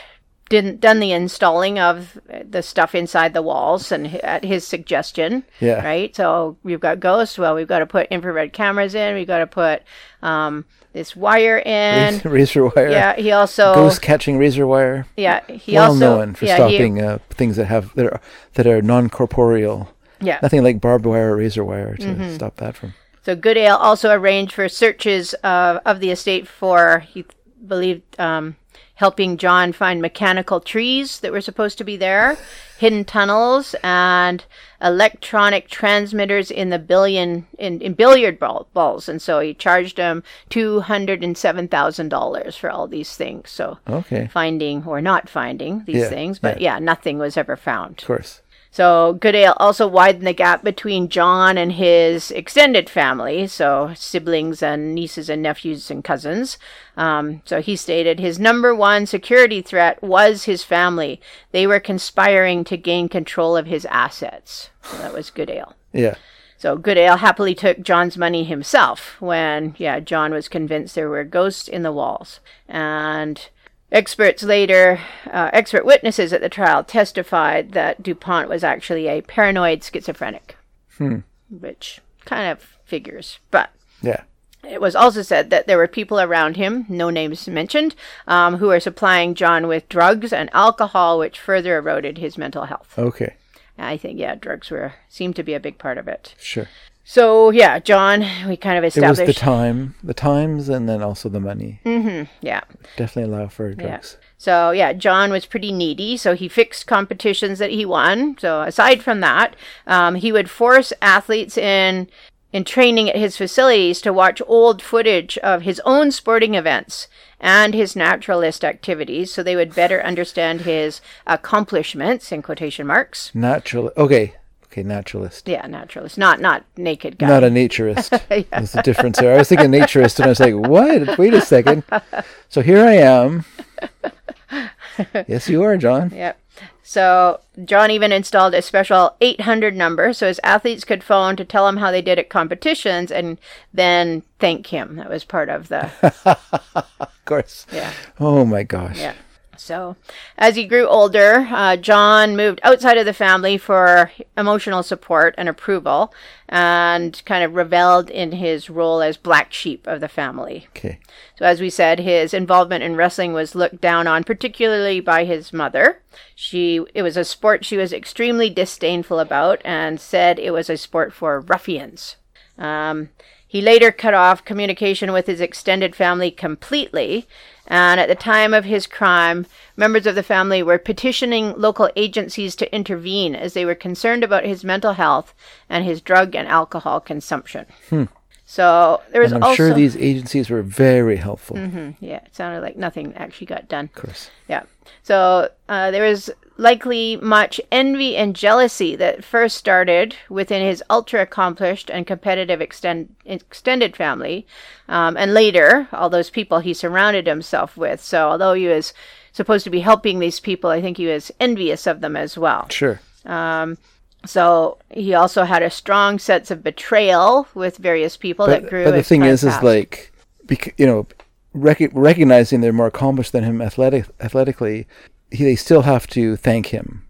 didn't done the installing of the stuff inside the walls and at his suggestion Yeah. right? So we've got ghosts. Well, we've got to put infrared cameras in. We've got to put um, this wire in. [LAUGHS] razor wire. Yeah, he also Ghost catching razor wire. yeah he well also known for yeah, he- stopping uh, things that have that are that are non corporeal. yeah. Nothing like barbed wire or razor wire to Mm-hmm. stop that from. So Goodale also arranged for searches of of the estate for he believed um, helping John find mechanical trees that were supposed to be there, hidden tunnels, and electronic transmitters in the billion in, in billiard ball, balls. And so he charged him two hundred and seven thousand dollars for all these things. So Okay. finding or not finding these Yeah, things, but yeah. nothing was ever found. Of course. So Goodale also widened the gap between John and his extended family, so siblings and nieces and nephews and cousins. Um, so he stated his number one security threat was his family. They were conspiring to gain control of his assets. So that was Goodale. Yeah. So Goodale happily took John's money himself when, yeah, John was convinced there were ghosts in the walls. And experts later, uh, expert witnesses at the trial testified that DuPont was actually a paranoid schizophrenic, which kind of figures. But Yeah. it was also said that there were people around him, no names mentioned, um, who were supplying John with drugs and alcohol, which further eroded his mental health. Okay. I think, yeah, drugs were seemed to be a big part of it. Sure. So yeah, John, we kind of established It was the time, the times, and then also the money. Mm-hmm. Yeah. Definitely allow for drugs. So yeah, John was pretty needy. So he fixed competitions that he won. So aside from that, um, he would force athletes in in training at his facilities to watch old footage of his own sporting events and his naturalist activities, so they would better understand his accomplishments in quotation marks. Natural. Okay. Okay. Naturalist. Yeah, naturalist, not not naked guy. Not a naturist. [LAUGHS] There's a difference there. I was thinking naturist, and I was like, "What? Wait a second. So here I am. Yes, you are, John. Yep. So John even installed a special 800 number so his athletes could phone to tell him how they did at competitions and then thank him. That was part of the [LAUGHS] Of course. yeah. Oh my gosh. Yeah. So, as he grew older, uh, John moved outside of the family for emotional support and approval and kind of reveled in his role as black sheep of the family. Okay. So, as we said, his involvement in wrestling was looked down on, particularly by his mother. She, it was a sport she was extremely disdainful about and said it was a sport for ruffians. Um, he later cut off communication with his extended family completely, and at the time of his crime, members of the family were petitioning local agencies to intervene as they were concerned about his mental health and his drug and alcohol consumption. So there was And I'm also sure these agencies were very helpful. yeah, it sounded like nothing actually got done. Of course. Yeah. So uh, there was likely much envy and jealousy that first started within his ultra accomplished and competitive extend- extended family, um, and later all those people he surrounded himself with. So although he was supposed to be helping these people, I think he was envious of them as well. Sure. Um, So he also had a strong sense of betrayal with various people that But, grew. but the thing is, is like, bec- you know, rec- recognizing they're more accomplished than him athletic- athletically, he, they still have to thank him.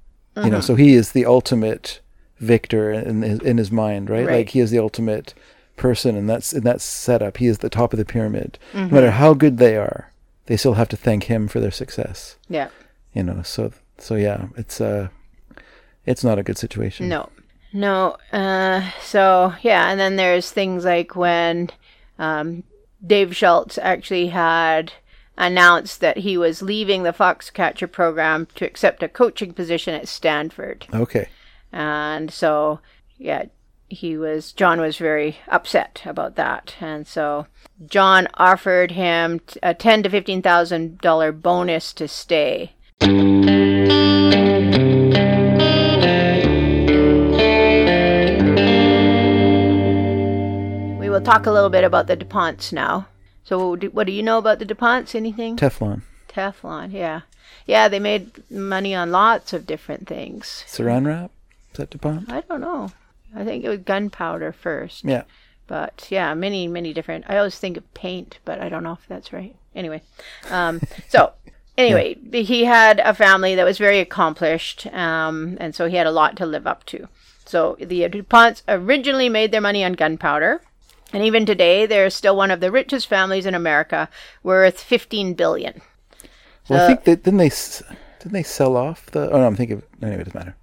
You know, so he is the ultimate victor in his, in his mind, right? Right. Like he is the ultimate person, and that's in that setup. He is the top of the pyramid. Mm-hmm. No matter how good they are, they still have to thank him for their success. yeah. You know, so so yeah, it's uh, it's not a good situation. No. No. Uh, so, yeah, and then there's things like when um, Dave Schultz actually had announced that he was leaving the Foxcatcher program to accept a coaching position at Stanford. Okay. And so, yeah, he was, John was very upset about that. And so John offered him a ten to $15,000 bonus to stay. We will talk a little bit about the DuPonts now. So, do, what do you know about the DuPonts? Anything? Teflon, Teflon, yeah. Yeah, they made money on lots of different things. Saran wrap. Is that DuPont? I don't know. I think it was gunpowder first. Yeah. But yeah, many, many different. I always think of paint, but I don't know if that's right. Anyway, um, [LAUGHS] so anyway, he had a family that was very accomplished, um, and so he had a lot to live up to. So the DuPonts originally made their money on gunpowder, and even today, they're still one of the richest families in America, worth 15 billion. Well, I think that didn't they didn't they sell off the? Oh no, I'm thinking. Anyway, it doesn't matter.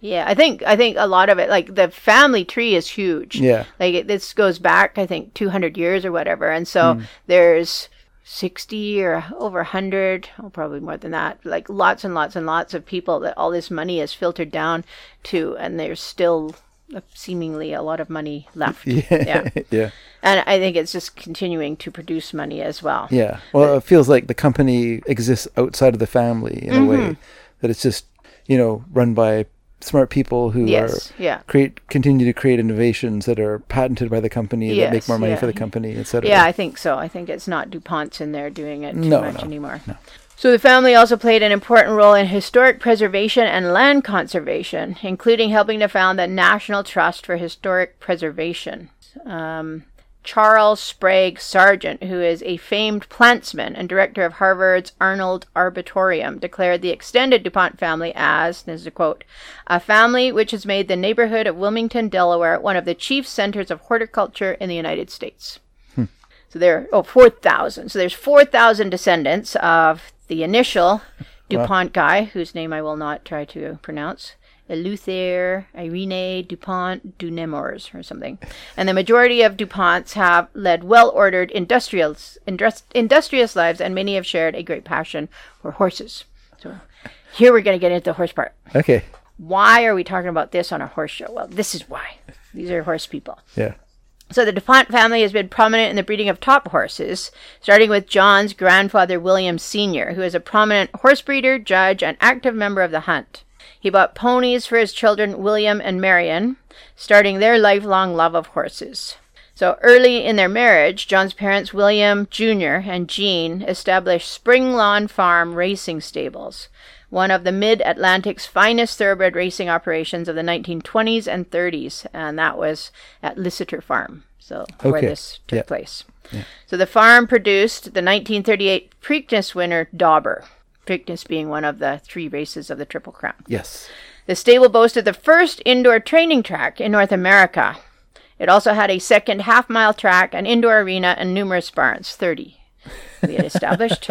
Yeah, I think I think a lot of it, like the family tree, is huge. Yeah. like it, this goes back, I think, two hundred years or whatever, and so hmm. there's 60 or over 100, oh, probably more than that, like lots and lots and lots of people that all this money is filtered down to, and there's still seemingly a lot of money left. [LAUGHS] Yeah. Yeah. [LAUGHS] yeah. And I think it's just continuing to produce money as well. Yeah. Well, it feels like the company exists outside of the family in a way Mm-hmm. that it's just, you know, run by smart people who Yes. are Yeah. create continue to create innovations that are patented by the company that make more money yeah. for the company, etc. Yeah, I think so. I think it's not DuPont's in there doing it too No, much no, anymore. So the family also played an important role in historic preservation and land conservation, including helping to found the National Trust for Historic Preservation. Um, Charles Sprague Sargent, who is a famed plantsman and director of Harvard's Arnold Arboretum, declared the extended DuPont family as, this is a quote, a family which has made the neighborhood of Wilmington, Delaware, one of the chief centers of horticulture in the United States. So there, oh, 4,000. So there's 4,000 descendants of the initial DuPont guy, whose name I will not try to pronounce. Eleuther Irene DuPont du Nemours or something. And the majority of DuPonts have led well-ordered industrials, indus- industrious lives, and many have shared a great passion for horses. So here we're going to get into the horse part. Okay. Why are we talking about this on a horse show? Well, this is why. These are horse people. Yeah. So the DuPont family has been prominent in the breeding of top horses, starting with John's grandfather William Sr., who is a prominent horse breeder, judge, and active member of the hunt. He bought ponies for his children William and Marion, starting their lifelong love of horses. So early in their marriage, John's parents William Jr. and Jean established Spring Lawn Farm Racing Stables, one of the Mid Atlantic's finest thoroughbred racing operations of the 1920s and 30s, and that was at Liseter Farm. So where this took Yeah. place. So the farm produced the 1938 Preakness winner Dauber, Preakness being one of the three races of the Triple Crown. Yes. The stable boasted the first indoor training track in North America. It also had a second half mile track, an indoor arena, and numerous barns 30. We had established.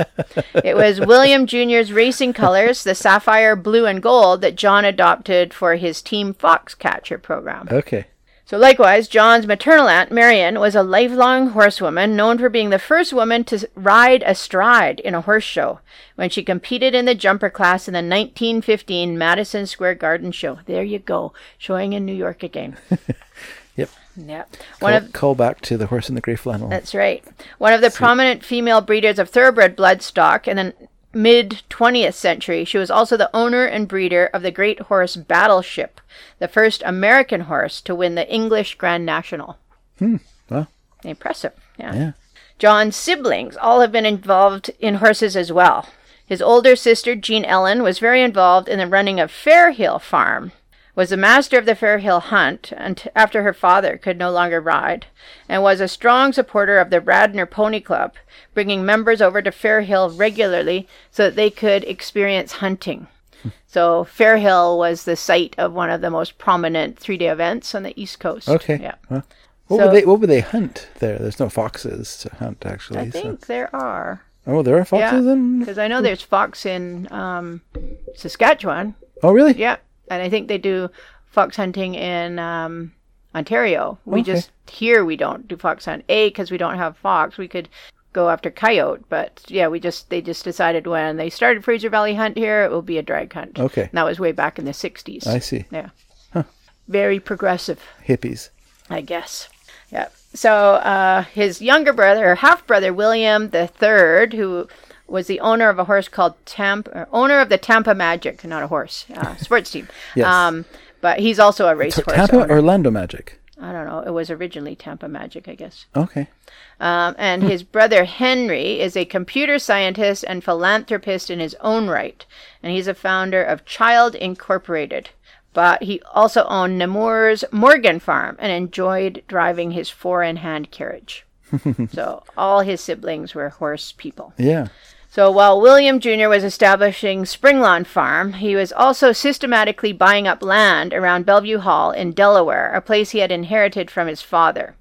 it was William Jr.'s racing colors, the sapphire blue and gold, that John adopted for his Team Foxcatcher program. Okay. So, likewise, John's maternal aunt, Marion, was a lifelong horsewoman known for being the first woman to ride astride in a horse show when she competed in the jumper class in the 1915 Madison Square Garden show. There you go, showing in New York again. [LAUGHS] Yep. Yep. Call, One of call back to the horse in the grey flannel. that's right. One of the prominent female breeders of thoroughbred bloodstock in the mid 20th century, she was also the owner and breeder of the great horse Battleship, the first American horse to win the English Grand National. Hmm. well, Impressive. Yeah. yeah. John's siblings all have been involved in horses as well. His older sister, Jean Ellen, was very involved in the running of Fairhill Farm, was the master of the Fairhill Hunt and after her father could no longer ride, and was a strong supporter of the Radnor Pony Club, bringing members over to Fairhill regularly so that they could experience hunting. So Fairhill was the site of one of the most prominent three-day events on the East Coast. Okay. Yeah. Well, what So- would they what would they hunt there? There's no foxes to hunt actually. I so- think there are. Oh, there are foxes Yeah, in because I know there's fox in um, Saskatchewan. Oh really? Yeah, and I think they do fox hunting in um, Ontario. We Okay. just here we don't do fox hunt. A because we don't have fox. We could go after coyote, but yeah, we just they just decided when they started Fraser Valley Hunt here, it will be a drag hunt. Okay. And that was way back in the '60s. I see. Yeah. Very progressive. Hippies. I guess. Yeah. So uh, his younger brother, or half brother, William the Third, who was the owner of a horse called Tampa, owner of the Tampa Magic, not a horse, uh, [LAUGHS] sports team. Yes. Um, but he's also a racehorse. Tampa owner. Orlando Magic. I don't know. It was originally Tampa Magic, I guess. Okay. Um, and his brother Henry is a computer scientist and philanthropist in his own right, and he's a founder of Child Incorporated. But he also owned Nemours Morgan Farm and enjoyed driving his four-in-hand carriage. [LAUGHS] so all his siblings were horse people. Yeah. So while William Jr. was establishing Springlawn Farm, he was also systematically buying up land around Bellevue Hall in Delaware, a place he had inherited from his father.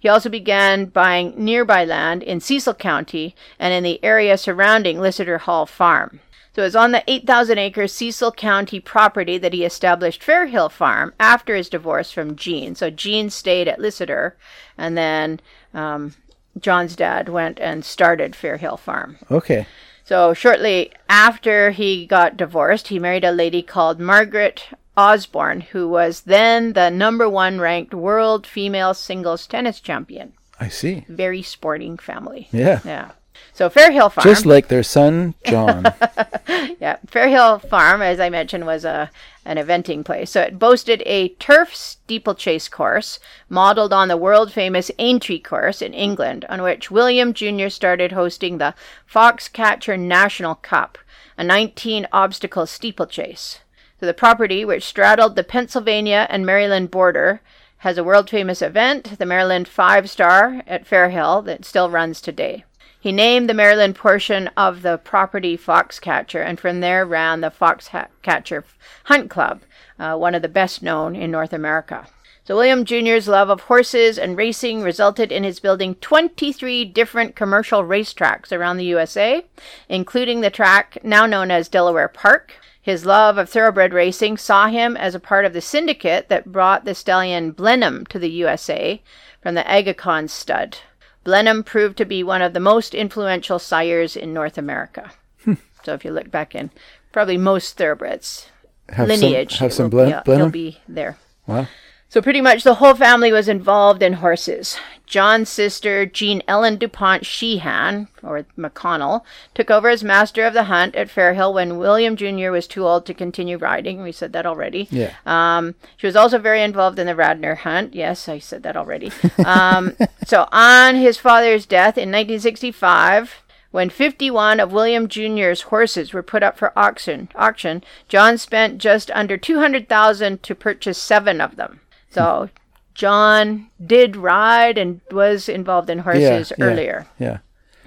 He also began buying nearby land in Cecil County and in the area surrounding Liseter Hall Farm. So it was on the 8,000 acre Cecil County property that he established Fairhill Farm after his divorce from Jean. So Jean stayed at Liseter, and then um, John's dad went and started Fairhill Farm. Okay. So shortly after he got divorced, he married a lady called Margaret Osborne, who was then the number one ranked world female singles tennis champion. I see. Very sporting family. Yeah. Yeah. So Fairhill Farm. Just like their son, John. [LAUGHS] Yeah, Fairhill Farm, as I mentioned, was a an eventing place. So it boasted a turf steeplechase course modeled on the world famous Aintree course in England, on which William Jr. started hosting the Foxcatcher National Cup, a 19 obstacle steeplechase. So the property, which straddled the Pennsylvania and Maryland border, has a world famous event, the Maryland Five Star at Fairhill, that still runs today. He named the Maryland portion of the property Foxcatcher, and from there ran the Foxcatcher Hunt Club, uh, one of the best known in North America. So William Jr.'s love of horses and racing resulted in his building 23 different commercial racetracks around the USA, including the track now known as Delaware Park. His love of thoroughbred racing saw him as a part of the syndicate that brought the stallion Blenheim to the USA from the Aga Khan stud. Blenheim proved to be one of the most influential sires in North America. Hmm. so if you look back in probably most thoroughbreds Have lineage, some, have some Blen- yeah, uh, Blenheim? he'll be there. Wow. So pretty much the whole family was involved in horses. John's sister, Jean Ellen DuPont Sheehan, or McConnell, took over as master of the hunt at Fairhill when William Jr. was too old to continue riding. We said that already. Yeah. Um, she was also very involved in the Radnor hunt. Yes, I said that already. Um, [LAUGHS] so on his father's death in 1965, when 51 of William Jr.'s horses were put up for auction, auction, John spent just under 200,000 to purchase 7 of them. So John did ride and was involved in horses yeah, earlier. Yeah. yeah.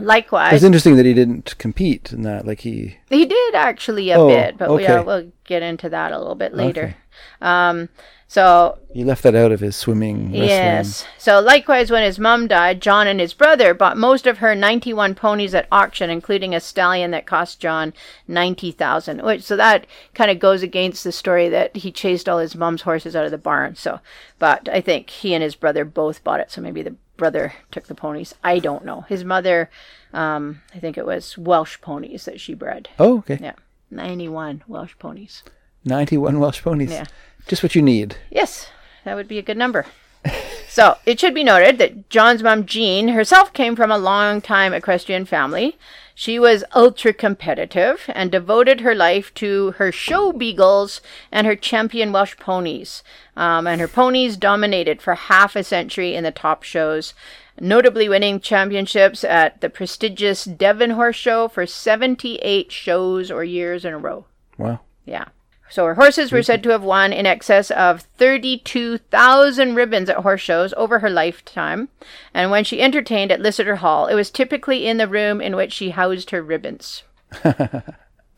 Likewise, It's interesting that he didn't compete in that. Like he. he did actually a Oh, bit, but we, uh, okay. we'll get into that a little bit later. Um, so He left that out of his swimming. Wrestling. Yes. So likewise, when his mom died, John and his brother bought most of her 91 ponies at auction, including a stallion that cost John 90,000. Which so that kind of goes against the story that he chased all his mom's horses out of the barn. So, but I think he and his brother both bought it. So maybe the brother took the ponies. I don't know. His mother, um, I think it was Welsh ponies that she bred. Oh, okay. Yeah, 91 Welsh ponies. Ninety-one Welsh ponies. Yeah. Just what you need. Yes, that would be a good number. [LAUGHS] so it should be noted that John's mom, Jean, herself came from a long-time equestrian family. She was ultra competitive and devoted her life to her show beagles and her champion Welsh ponies. Um, and her ponies dominated for half a century in the top shows, notably winning championships at the prestigious Devon Horse Show for 78 shows or years in a row. Wow. Yeah. So her horses were said to have won in excess of 32,000 ribbons at horse shows over her lifetime. And when she entertained at Liseter Hall, it was typically in the room in which she housed her ribbons. [LAUGHS]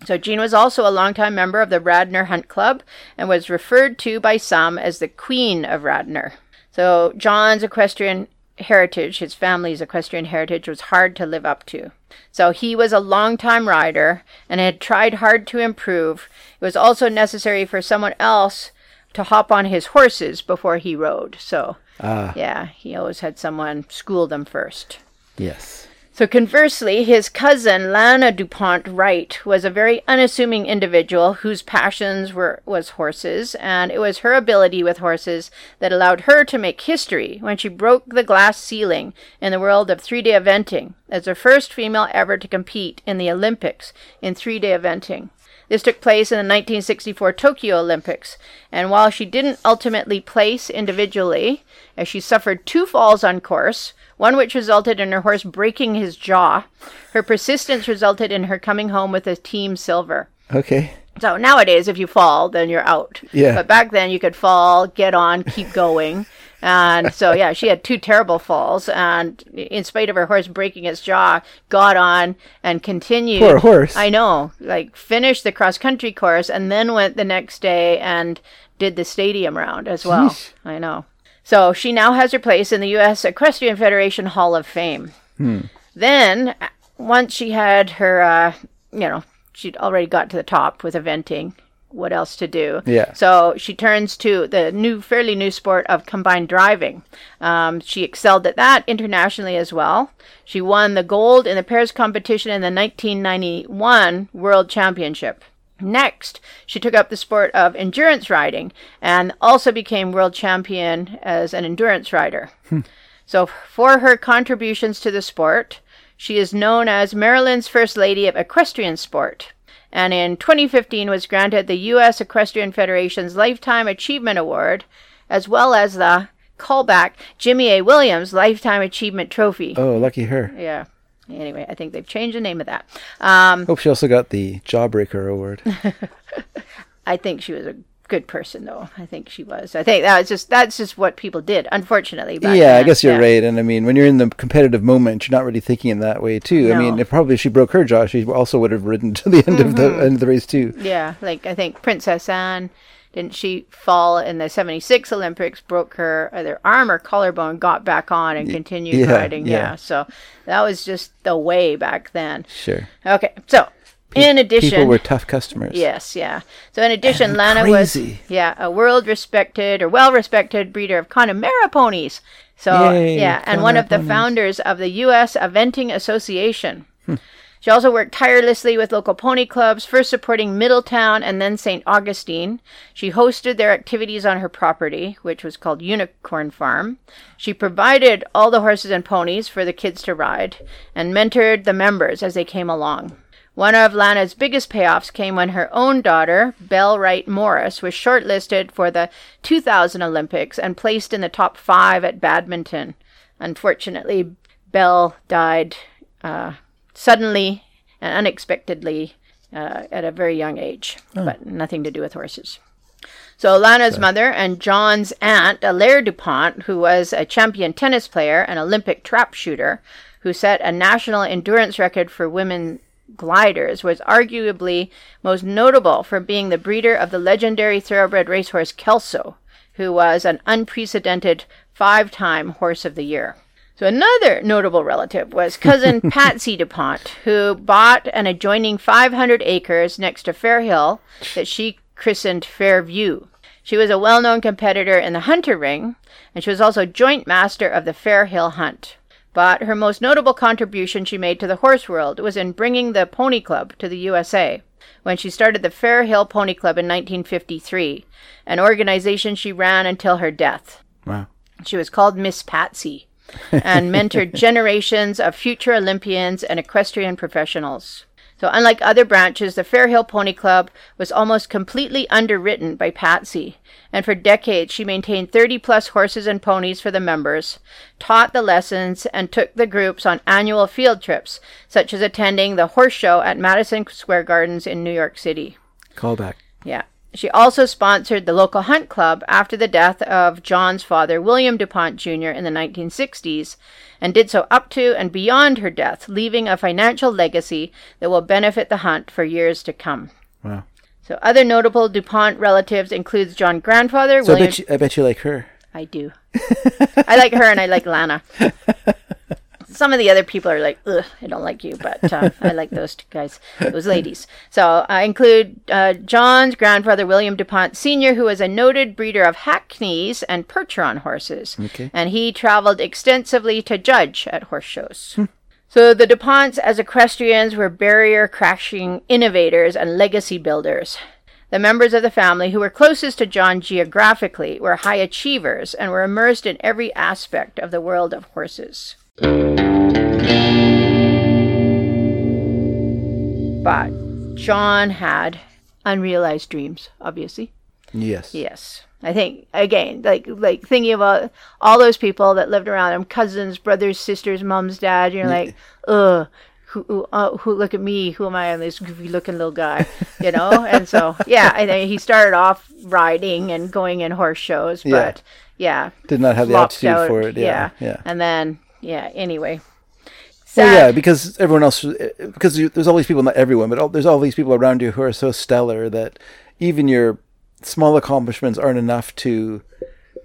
So Jean was also a longtime member of the Radnor Hunt Club and was referred to by some as the Queen of Radnor. So John's equestrian heritage, his family's equestrian heritage, was hard to live up to. So he was a long-time rider and had tried hard to improve. It was also necessary for someone else to hop on his horses before he rode. So Ah, yeah, he always had someone school them first. yes. So conversely, his cousin Lana DuPont Wright was a very unassuming individual whose passions were was horses, and it was her ability with horses that allowed her to make history when she broke the glass ceiling in the world of three-day eventing as the first female ever to compete in the Olympics in three-day eventing. This took place in the 1964 Tokyo Olympics, and while she didn't ultimately place individually, as she suffered two falls on course, one which resulted in her horse breaking his jaw, her persistence resulted in her coming home with a team silver. Okay. So nowadays, if you fall, then you're out. Yeah. But back then, you could fall, get on, keep going. And so, yeah, she had two terrible falls, and in spite of her horse breaking its jaw, got on and continued. Poor horse. I know, like finished the cross country course, and then went the next day and did the stadium round as well. Jeez. I know. So she now has her place in the U.S. Equestrian Federation Hall of Fame. Then, once she had her, uh, you know, she'd already got to the top with eventing, what else to do. Yeah. So she turns to the new, fairly new sport of combined driving. Um, she excelled at that internationally as well. She won the gold in the pairs competition in the 1991 World Championship. Next, she took up the sport of endurance riding and also became world champion as an endurance rider. [LAUGHS] So, for her contributions to the sport, she is known as Maryland's First Lady of Equestrian Sport, and in 2015 was granted the U.S. Equestrian Federation's Lifetime Achievement Award, as well as the callback Jimmy A. Williams Lifetime Achievement Trophy. Oh, lucky her. Yeah. Anyway, I think they've changed the name of that. Um, Hope she also got the Jawbreaker award. [LAUGHS] I think she was a good person, though. I think she was. I think that was just that's just what people did. Unfortunately, yeah, I guess you're Yeah. right. And I mean, when you're in the competitive moment, you're not really thinking in that way too. No. I mean, if probably she broke her jaw, she also would have ridden [LAUGHS] to the end of the Mm-hmm. end of the race too. Yeah, like I think Princess Anne, didn't she fall in the 76 Olympics, broke her either arm or collarbone, got back on and continued yeah, riding. yeah. Yeah. so that was just the way back then. Sure. Okay, so in addition, People were tough customers. Yes, yeah. So in addition, And Lana crazy. was yeah a world respected or well respected breeder of Connemara ponies. So Yay, yeah, and one of the ponies. founders of the U.S. Eventing Association. Hmm. She also worked tirelessly with local pony clubs, first supporting Middletown and then St. Augustine. She hosted their activities on her property, which was called Unicorn Farm. She provided all the horses and ponies for the kids to ride and mentored the members as they came along. One of Lana's biggest payoffs came when her own daughter, Belle Wright Morris, was shortlisted for the 2000 Olympics and placed in the top five at badminton. Unfortunately, Belle died uh, suddenly and unexpectedly uh, at a very young age, but nothing to do with horses. So Lana's mother and John's aunt, Allaire Dupont, who was a champion tennis player and Olympic trap shooter, who set a national endurance record for women gliders, was arguably most notable for being the breeder of the legendary thoroughbred racehorse Kelso, who was an unprecedented five-time horse of the year. So another notable relative was cousin [LAUGHS] Patsy DuPont, who bought an adjoining 500 acres next to Fairhill that she christened Fairview. She was a well-known competitor in the hunter ring, and she was also joint master of the Fairhill Hunt. But her most notable contribution she made to the horse world was in bringing the Pony Club to the USA when she started the Fair Hill Pony Club in 1953, an organization she ran until her death. Wow. She was called Miss Patsy and mentored [LAUGHS] generations of future Olympians and equestrian professionals. So, unlike other branches, the Fairhill Pony Club was almost completely underwritten by Patsy, and for decades she maintained 30 plus horses and ponies for the members, taught the lessons, and took the groups on annual field trips, such as attending the horse show at Madison Square Gardens in New York City. Callback. Yeah. She also sponsored the local hunt club after the death of John's father, William DuPont Jr., in the 1960s, and did so up to and beyond her death, leaving a financial legacy that will benefit the hunt for years to come. Wow. So, other notable DuPont relatives includes John grandfather, So I William. bet you, I bet you like her. I do. [LAUGHS] I like her and I like Lana. [LAUGHS] Some of the other people are like, ugh, I don't like you, but uh, [LAUGHS] I like those two guys, those ladies. So I include uh, John's grandfather, William DuPont Sr., who was a noted breeder of hackneys and percheron horses. Okay. And he traveled extensively to judge at horse shows. So the DuPonts, as equestrians, were barrier crashing innovators and legacy builders. The members of the family who were closest to John geographically were high achievers and were immersed in every aspect of the world of horses. But John had unrealized dreams, obviously. Yes. Yes. I think again, like like thinking about all those people that lived around him, cousins, brothers, sisters, mums, dad, you're like, ugh, who who, uh, who look at me, who am I, I'm this goofy looking little guy, you know? [LAUGHS] and so yeah, I think he started off riding and going in horse shows, but yeah, Did not have the aptitude out, for it. Yeah. Yeah. and then yeah, anyway. Well, yeah, because everyone else, because you, there's all these people, not everyone, but all, there's all these people around you who are so stellar that even your small accomplishments aren't enough to,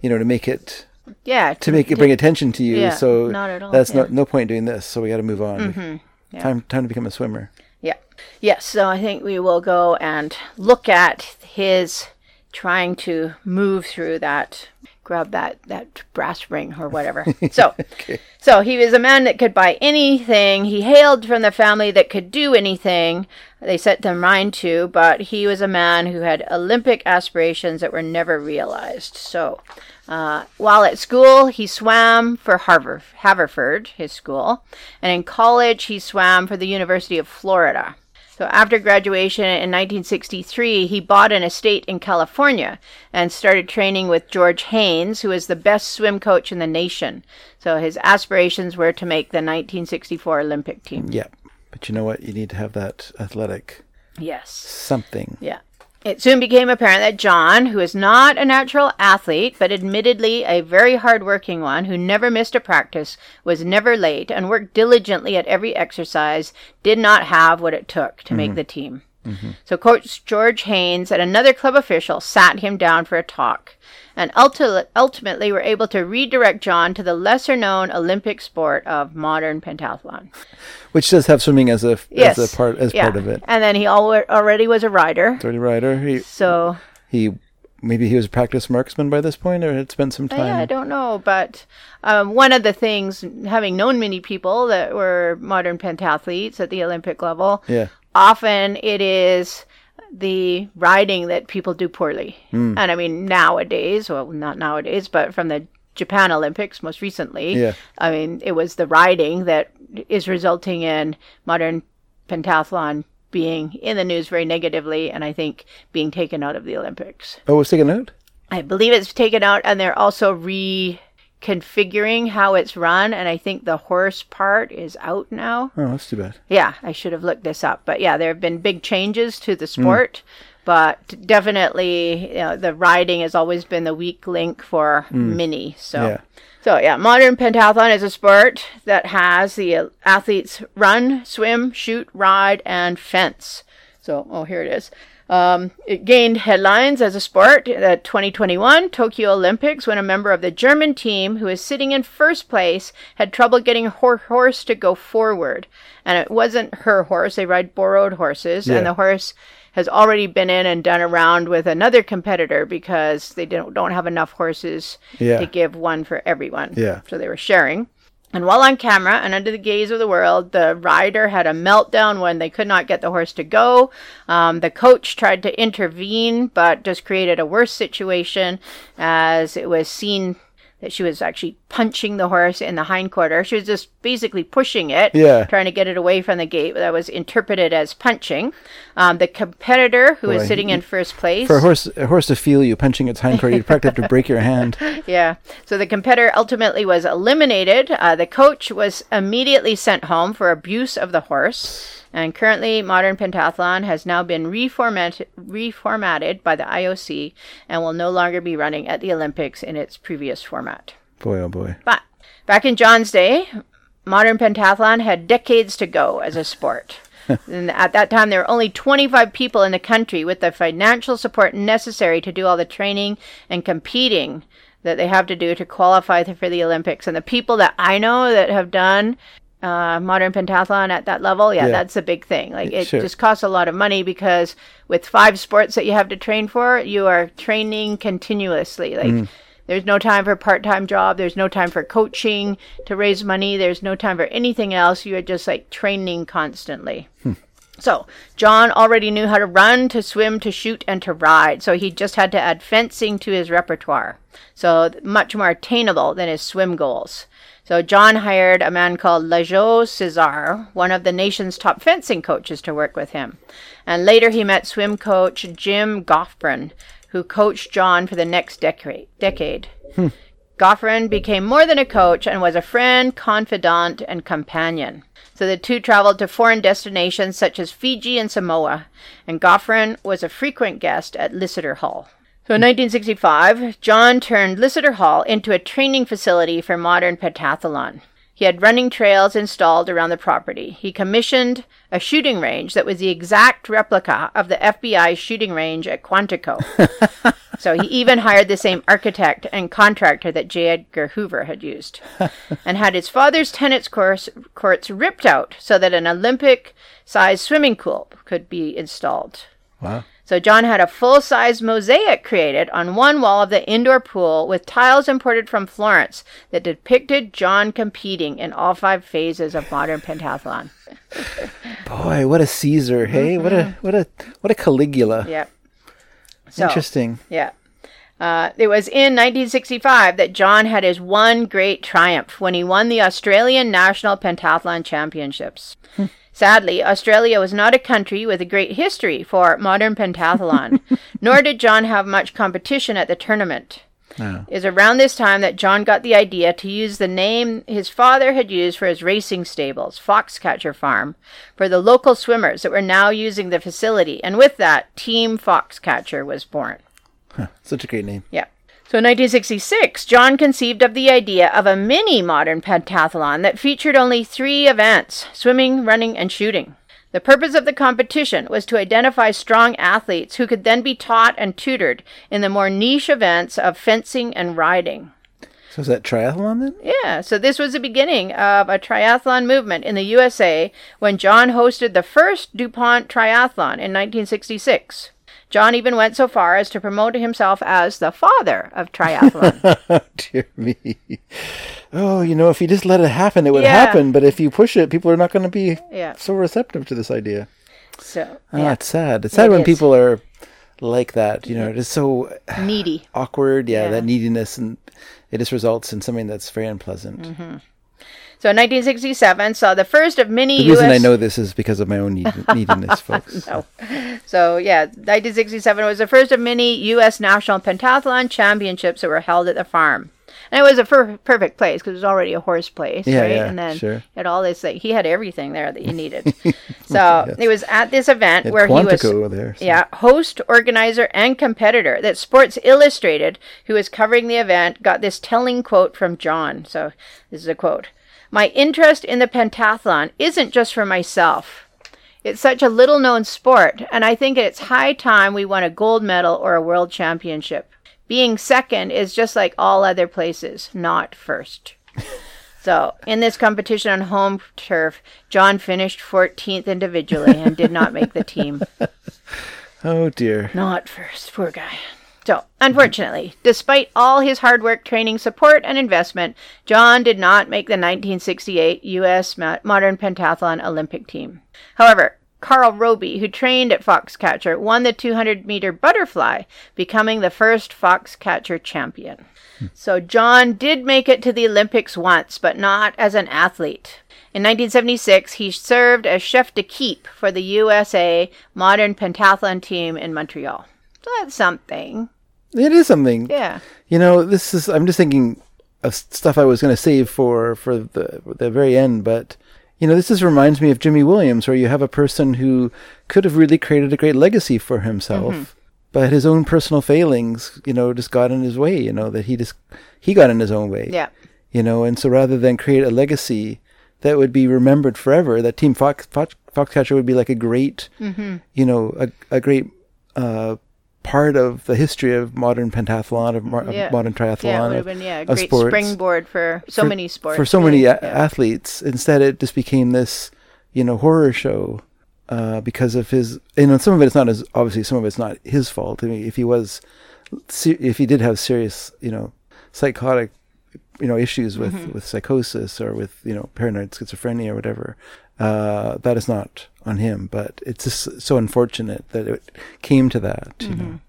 you know, to make it yeah, to make it bring attention to you. Yeah, so not at all, that's yeah. no no point doing this. So we got to move on. Mm-hmm, yeah. Time time to become a swimmer. Yeah. Yes, so I think we will go and look at his trying to move through that grab that that brass ring or whatever. [LAUGHS] So Okay. so he was a man that could buy anything. He hailed from the family that could do anything. They set their mind to, but he was a man who had Olympic aspirations that were never realized. So, uh, while at school, he swam for Harvard, Haverford, his school, and in college, he swam for the University of Florida. So after graduation in 1963, he bought an estate in California and started training with George Haines, who was the best swim coach in the nation. So his aspirations were to make the 1964 Olympic team. Yeah. But you know what? You need to have that athletic Yes. something. Yeah. It soon became apparent that John, who is not a natural athlete, but admittedly a very hard-working one who never missed a practice, was never late, and worked diligently at every exercise, did not have what it took to make mm-hmm. the team. So Coach George Haines and another club official sat him down for a talk, and ulti- ultimately were able to redirect John to the lesser-known Olympic sport of modern pentathlon. [LAUGHS] Which does have swimming as a Yes, as a part as yeah. part of it. And then he al- already was a rider, Dirty rider. He so he maybe he was a practice marksman by this point or had spent some time Yeah, I don't know, but um, one of the things, having known many people that were modern pentathletes at the Olympic level, Yeah. Often it is the riding that people do poorly. Hmm. And I mean, nowadays, well, not nowadays, but from the Japan Olympics most recently, Yeah. I mean, it was the riding that is resulting in modern pentathlon being in the news very negatively, and I think being taken out of the Olympics. Oh, was taken out? I believe it's taken out, and they're also reconfiguring how it's run. And I think the horse part is out now. Oh, that's too bad. Yeah, I should have looked this up, but yeah, there have been big changes to the hmm. sport. But definitely, you know, the riding has always been the weak link for hmm. mini. So, Yeah. so yeah, modern pentathlon is a sport that has the athletes run, swim, shoot, ride, and fence. So, oh, here it is. Um, it gained headlines as a sport at the 2021 Tokyo Olympics when a member of the German team who was sitting in first place had trouble getting her horse to go forward. And it wasn't her horse, they ride borrowed horses, Yeah. and the horse has already been in and done a round with another competitor because they don't, don't have enough horses Yeah. to give one for everyone. Yeah. So they were sharing. And while on camera and under the gaze of the world, the rider had a meltdown when they could not get the horse to go. Um, the coach tried to intervene, but just created a worse situation as it was seen that she was actually punching the horse in the hindquarter. She was just basically pushing it, Yeah. trying to get it away from the gate. That was interpreted as punching. Um, the competitor who was Boy, sitting in first place. For a horse, a horse to feel you punching its hindquarter, you'd practically have to break your hand. [LAUGHS] Yeah. So the competitor ultimately was eliminated. Uh, the coach was immediately sent home for abuse of the horse. And currently, modern pentathlon has now been reformatted, reformatted by the IOC and will no longer be running at the Olympics in its previous format. Boy, oh boy. But back in John's day, modern pentathlon had decades to go as a sport. [LAUGHS] and at that time, there were only 25 people in the country with the financial support necessary to do all the training and competing that they have to do to qualify for the Olympics. And the people that I know that have done uh, modern pentathlon at that level, yeah, Yeah. that's a big thing. Like it Sure. just costs a lot of money because with five sports that you have to train for, you are training continuously. Like there's no time for part-time job. There's no time for coaching to raise money. There's no time for anything else. You are just like training constantly. So, John already knew how to run, to swim, to shoot, and to ride. So, he just had to add fencing to his repertoire. So, much more attainable than his swim goals. So, John hired a man called Lajos Csiszar, one of the nation's top fencing coaches, to work with him. And later, he met swim coach Jim Goffbron, who coached John for the next decade. decade. Goffrin became more than a coach and was a friend, confidant, and companion. So the two traveled to foreign destinations such as Fiji and Samoa, and Goffrin was a frequent guest at Liseter Hall. So in 1965, John turned Liseter Hall into a training facility for modern pentathlon. He had running trails installed around the property. He commissioned a shooting range that was the exact replica of the FBI shooting range at Quantico. [LAUGHS] So he even hired the same architect and contractor that J. Edgar Hoover had used, [LAUGHS] and had his father's tennis course, courts ripped out so that an Olympic-sized swimming pool could be installed. Wow. So John had a full-size mosaic created on one wall of the indoor pool with tiles imported from Florence that depicted John competing in all five phases of modern pentathlon. Boy, what a Caesar, hey? What a what a what a Caligula. Yep. So, Interesting. Yeah. Uh, it was in 1965 that John had his one great triumph when he won the Australian National Pentathlon Championships. Sadly, Australia was not a country with a great history for modern pentathlon, [LAUGHS] nor did John have much competition at the tournament. It was around this time that John got the idea to use the name his father had used for his racing stables, Foxcatcher Farm, for the local swimmers that were now using the facility, and with that, Team Foxcatcher was born. Huh, such a great name. Yeah. So in 1966, John conceived of the idea of a mini modern pentathlon that featured only three events swimming, running, and shooting. The purpose of the competition was to identify strong athletes who could then be taught and tutored in the more niche events of fencing and riding. So is that triathlon then? Yeah, so this was the beginning of a triathlon movement in the USA when John hosted the first DuPont Triathlon in 1966. John even went so far as to promote himself as the father of triathlon. oh, [LAUGHS] dear me. Oh, you know, if you just let it happen, it would Yeah. happen. But if you push it, people are not going to be yeah. so receptive to this idea. So, Oh, yeah. it's sad. It's sad It when is. people are like that. You know, it's so needy. awkward. Yeah, Yeah. that neediness, and it just results in something that's very unpleasant. Mm-hmm. So 1967 saw the first of many The U.S. reason I know this is because of my own need- [LAUGHS] neediness, [LAUGHS] folks. No. So yeah, 1967 was the first of many U.S. national pentathlon championships that were held at the farm. And it was a per- perfect place because it was already a horse place, Yeah, right? yeah, and then sure. had all this. Like, he had everything there that you [LAUGHS] needed. so it was at this event Had where he was there. so- yeah, host, organizer, and competitor that Sports Illustrated, who was covering the event, got this telling quote from John. So this is a quote My interest in the pentathlon isn't just for myself. It's such a little known sport, and I think it's high time we won a gold medal or a world championship. Being second is just like all other places, not first. [LAUGHS] So, in this competition on home turf, John finished 14th individually and did not make the team. [LAUGHS] Oh dear. Not first, poor guy. So, unfortunately, despite all his hard work, training, support, and investment, John did not make the 1968 U.S. Modern Pentathlon Olympic team. However, Carl Robie, who trained at Foxcatcher, won the 200 meter butterfly, becoming the first Foxcatcher champion. So, John did make it to the Olympics once, but not as an athlete. In 1976, he served as chef de d'équipe for the USA modern pentathlon team in Montreal. So that's something. It is something. Yeah. You know, this is. I'm just thinking of stuff I was going to save for for the the very end, but you know, this just reminds me of Jimmy Williams, where you have a person who could have really created a great legacy for himself, Mm-hmm. but his own personal failings, you know, just got in his way. You know that he just he got in his own way. Yeah. You know, and so rather than create a legacy that would be remembered forever, that Team Fox, Fox Foxcatcher would be like a great, Mm-hmm. you know, a a great. Uh, part of the history of modern pentathlon of, mo- of modern triathlon Yeah, it of- been yeah, a great sports. springboard for so for- many sports. for so really. many a- Yeah. athletes. Instead, it just became this, you know, horror show uh, because of his. You know, some of it's not as obviously some of it's not his fault. I mean, if he was, if he did have serious, you know, psychotic, you know, issues with Mm-hmm. with psychosis or with you know paranoid schizophrenia or whatever, uh, that is not on him. But it's just so unfortunate that it came to that. You Mm-hmm. know.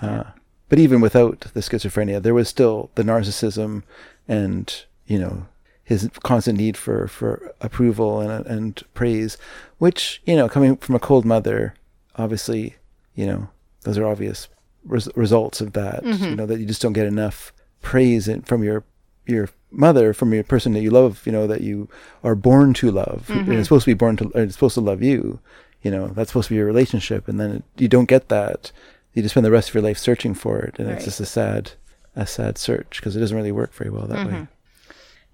Uh, but even without the schizophrenia, there was still the narcissism and, you know, his constant need for, for approval and, and praise, which, you know, coming from a cold mother, obviously, you know, those are obvious res- results of that, you know, that you just don't get enough praise in, from your, your mother, from your person that you love, you know, that you are born to love. Mm-hmm. And it's supposed to be born to, it's supposed to love you, you know, that's supposed to be your relationship. And then it, you don't get that. You just spend the rest of your life searching for it. And Right. it's just a sad, a sad search because it doesn't really work very well that way. Mm-hmm.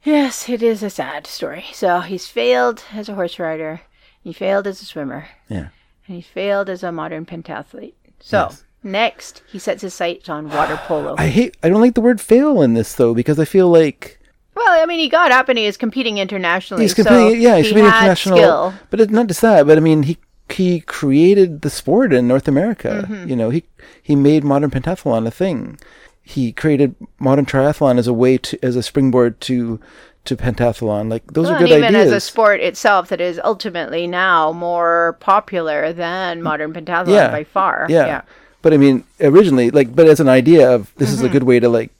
Yes, it is a sad story. So he's failed as a horse rider, he failed as a swimmer, Yeah. and he failed as a modern pentathlete. So Yes. Next, he sets his sights on water polo. I hate. I don't like the word fail in this though because I feel like well, I mean, he got up and he was competing internationally. he's so competing. yeah, he's he competing international. skill. But it's not just that. But I mean, he he created the sport in North America. Mm-hmm. You know, he he made modern pentathlon a thing. He created modern triathlon as a way to as a springboard to to pentathlon. Like those Well, are and good even ideas. as a sport itself that is ultimately now more popular than modern pentathlon Yeah. by far. yeah. But I mean, originally, like, but as an idea of this Mm-hmm. is a good way to like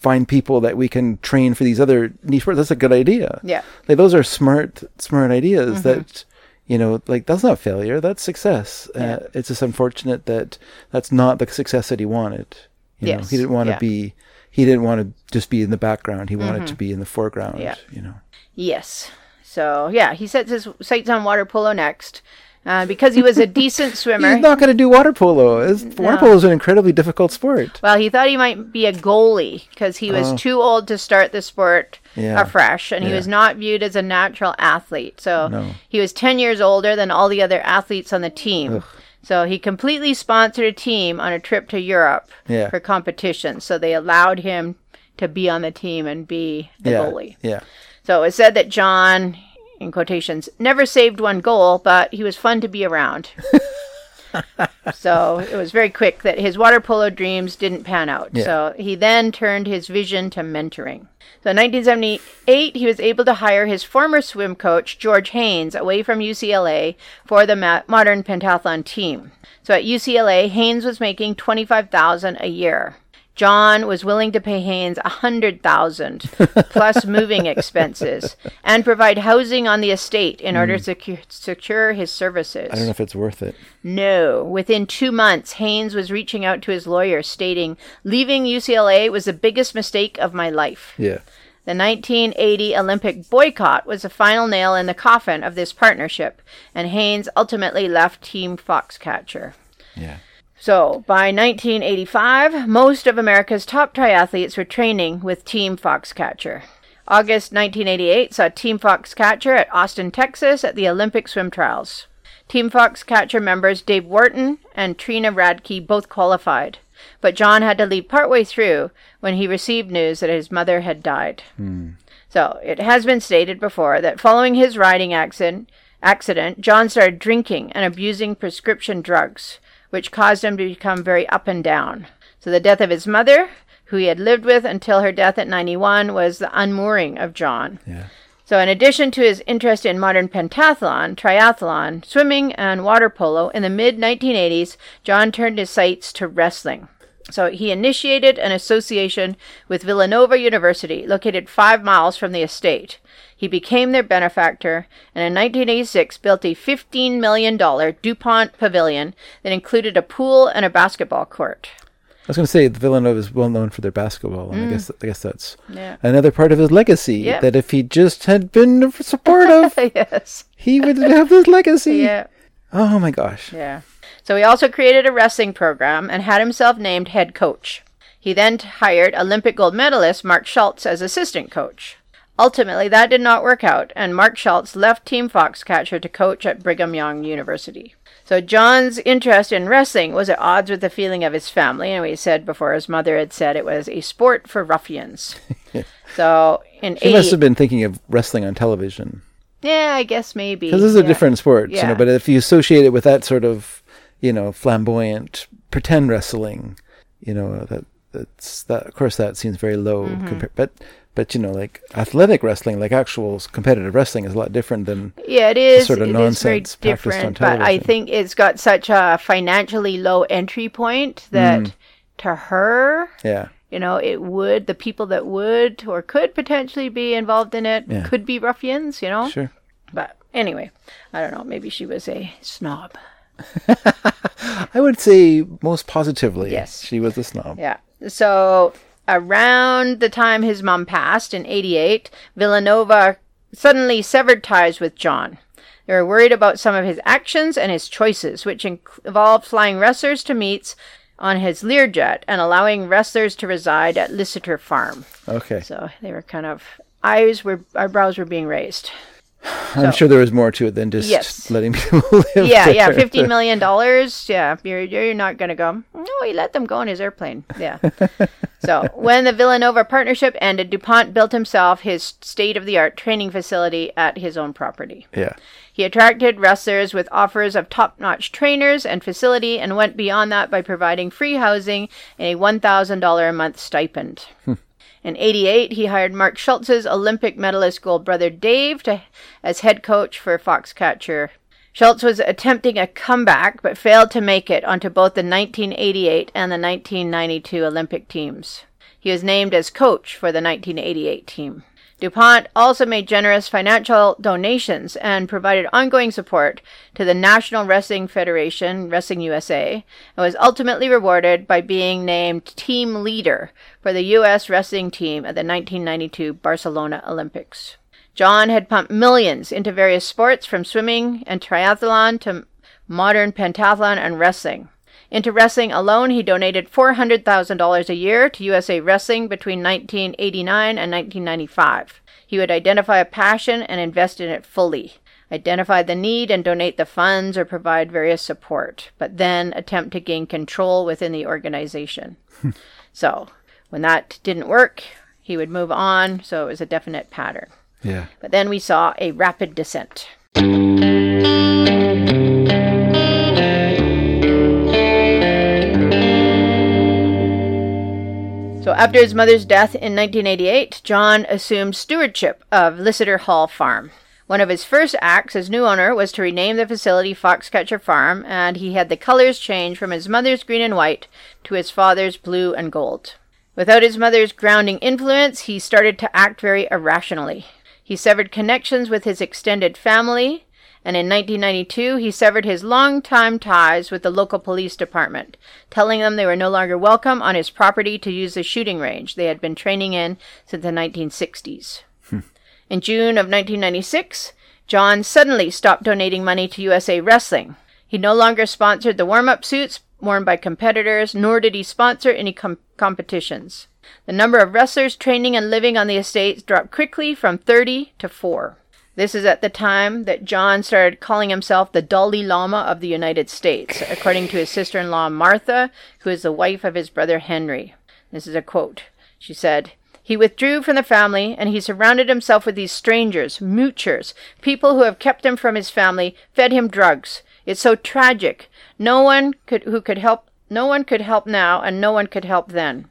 find people that we can train for these other niche sports. That's a good idea. Yeah. Mm-hmm. Like those are smart, smart ideas that, you know, like that's not failure. That's success. Uh, it's just unfortunate that that's not the success that he wanted. You know, he didn't want to yeah. be, he didn't want to just be in the background. He wanted to be in the foreground. Mm-hmm. Yeah. You know, Yes. So yeah, he sets his sights on water polo next. Uh, because he was a decent [LAUGHS] swimmer. he's not going to do water polo. It's, Water polo is an incredibly difficult sport. Well, he thought he might be a goalie because he was too old to start the sport Oh. Yeah. afresh, and he was not viewed as a natural athlete. So No. he was 10 years older than all the other athletes on the team. So he completely sponsored a team on a trip to Europe Yeah. for competition. So they allowed him to be on the team and be the yeah. goalie. Yeah. So it was said that John, in quotations, never saved one goal, but he was fun to be around. [LAUGHS] so it was very quick that his water polo dreams didn't pan out. Yeah. So he then turned his vision to mentoring. So in 1978, he was able to hire his former swim coach, George Haines, away from UCLA for the ma- modern pentathlon team. So at UCLA, Haines was making 25000 a year. John was willing to pay Haines a hundred thousand [LAUGHS] plus moving expenses and provide housing on the estate in order hmm. to secure, secure his services. I don't know if it's worth it. No. Within two months, Haines was reaching out to his lawyer, stating, Leaving UCLA was the biggest mistake of my life. Yeah. The 1980 Olympic boycott was the final nail in the coffin of this partnership, and Haines ultimately left Team Foxcatcher. Yeah. So, by 1985, most of America's top triathletes were training with Team Foxcatcher. August 1988 saw Team Foxcatcher at Austin, Texas at the Olympic swim trials. Team Foxcatcher members Dave Wharton and Trina Radke both qualified, but John had to leave partway through when he received news that his mother had died. Hmm. So, it has been stated before that following his riding accident, accident, John started drinking and abusing prescription drugs, which caused him to become very up and down. So, the death of his mother, who he had lived with until her death at 91, was the unmooring of John. Yeah. So, in addition to his interest in modern pentathlon, triathlon, swimming, and water polo, in the mid 1980s, John turned his sights to wrestling. So, he initiated an association with Villanova University, located five miles from the estate. He became their benefactor and in 1986 built a $15 million DuPont pavilion that included a pool and a basketball court. I was going to say the Villanova is well known for their basketball, and I mm. guess I guess that's Yeah. another part of his legacy. Yep. That if he just had been supportive, [LAUGHS] yes. he would have this legacy. Yeah. Oh my gosh. Yeah. So he also created a wrestling program and had himself named head coach. He then hired Olympic gold medalist Mark Schultz as assistant coach. Ultimately, that did not work out, and Mark Schultz left Team Foxcatcher to coach at Brigham Young University. So John's interest in wrestling was at odds with the feeling of his family, and we said before his mother had said it was a sport for ruffians. [LAUGHS] so in He must have been thinking of wrestling on television yeah, I guess maybe because this is a different sport, you Yeah. know. But if you associate it with that sort of, you know, flamboyant pretend wrestling, you know, that that's that. Of course, that seems very low. Mm-hmm. Compar- but but you know, like athletic wrestling, like actual competitive wrestling, is a lot different than Yeah, it is. sort of it is nonsense practiced on different, but I think it's got such a financially low entry point that Mm. to her, yeah. you know, it would the people that would or could potentially be involved in it Yeah. could be ruffians, you know. Sure. But anyway, I don't know. Maybe she was a snob. [LAUGHS] I would say most positively, Yes. she was a snob. Yeah. So around the time his mom passed in 88, Villanova suddenly severed ties with John. They were worried about some of his actions and his choices, which involved flying wrestlers to meets on his Learjet and allowing wrestlers to reside at Liseter Farm. Okay. So they were kind of eyes were eyebrows were being raised. I'm So- sure there was more to it than just Yes. letting [LAUGHS] people live. yeah, yeah, there. fifteen million dollars. Yeah, you're you're not gonna go. No, he let them go on his airplane. Yeah. [LAUGHS] so when the Villanova partnership ended, Dupont built himself his state-of-the-art training facility at his own property. Yeah. He attracted wrestlers with offers of top-notch trainers and facility, and went beyond that by providing free housing and a one thousand dollar a month stipend. Hmm. In 88, he hired Mark Schultz's Olympic medalist gold brother Dave to, as head coach for Foxcatcher. Schultz was attempting a comeback but failed to make it onto both the 1988 and the 1992 Olympic teams. He was named as coach for the 1988 team. DuPont also made generous financial donations and provided ongoing support to the National Wrestling Federation, Wrestling USA, and was ultimately rewarded by being named team leader for the U.S. wrestling team at the 1992 Barcelona Olympics. John had pumped millions into various sports from swimming and triathlon to modern pentathlon and wrestling. Into wrestling alone, he donated $400,000 a year to USA Wrestling between 1989 and 1995. He would identify a passion and invest in it fully, identify the need and donate the funds or provide various support, but then attempt to gain control within the organization. Hmm. [LAUGHS] so, when that didn't work, he would move on, so it was a definite pattern. Yeah. But then we saw a rapid descent. So after his mother's death in 1988, John assumed stewardship of Liseter Hall Farm. One of his first acts as new owner was to rename the facility Foxcatcher Farm, and he had the colors changed from his mother's green and white to his father's blue and gold. Without his mother's grounding influence, he started to act very irrationally. He severed connections with his extended family, and in 1992 he severed his long-time ties with the local police department, telling them they were no longer welcome on his property to use the shooting range they had been training in since the 1960s. Hmm. In June of 1996, John suddenly stopped donating money to USA Wrestling. He no longer sponsored the warm up suits worn by competitors, nor did he sponsor any com- competitions. The number of wrestlers training and living on the estates dropped quickly from 30 to 4. This is at the time that John started calling himself the Dalai Lama of the United States, according to his sister in law Martha, who is the wife of his brother Henry. This is a quote. She said, he withdrew from the family, and he surrounded himself with these strangers, moochers, people who have kept him from his family, fed him drugs. It's so tragic. No one could who could help. No one could help now, and no one could help then.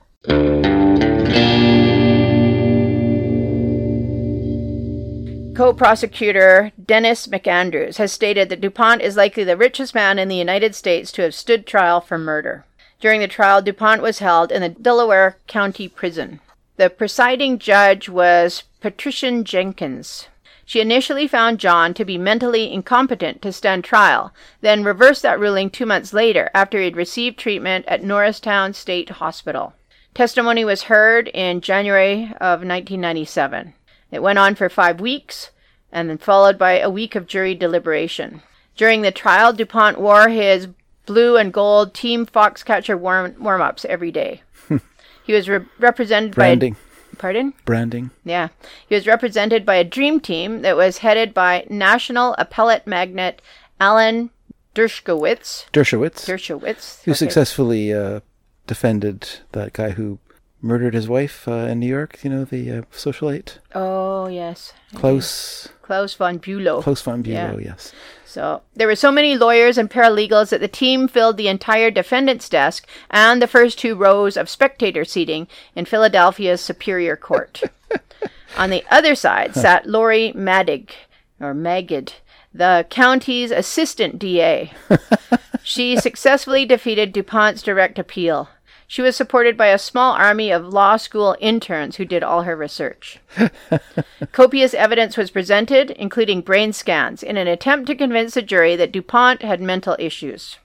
Co-prosecutor Dennis McAndrews has stated that DuPont is likely the richest man in the United States to have stood trial for murder. During the trial, DuPont was held in the Delaware County Prison. The presiding judge was Patricia Jenkins. She initially found John to be mentally incompetent to stand trial, then reversed that ruling two months later after he had received treatment at Norristown State Hospital. Testimony was heard in January of 1997. It went on for five weeks, and then followed by a week of jury deliberation. During the trial, DuPont wore his blue and gold Team Foxcatcher warm, warm-ups every day. [LAUGHS] he was re- represented Branding. by a, pardon? Branding. Yeah. He was represented by a dream team that was headed by national appellate magnate Alan Dershowitz. Dershowitz. Dershowitz. who okay. successfully uh, defended that guy who murdered his wife uh, in New York. You know, the uh, socialite. Oh, yes. Klaus. Klaus von Bülow. Klaus von Bülow, Yeah. yes. So there were so many lawyers and paralegals that the team filled the entire defendant's desk and the first two rows of spectator seating in Philadelphia's Superior Court. [LAUGHS] On the other side sat Lori Madig, or Magid, the county's assistant DA. [LAUGHS] she successfully defeated DuPont's direct appeal. She was supported by a small army of law school interns who did all her research. [LAUGHS] Copious evidence was presented, including brain scans, in an attempt to convince the jury that DuPont had mental issues.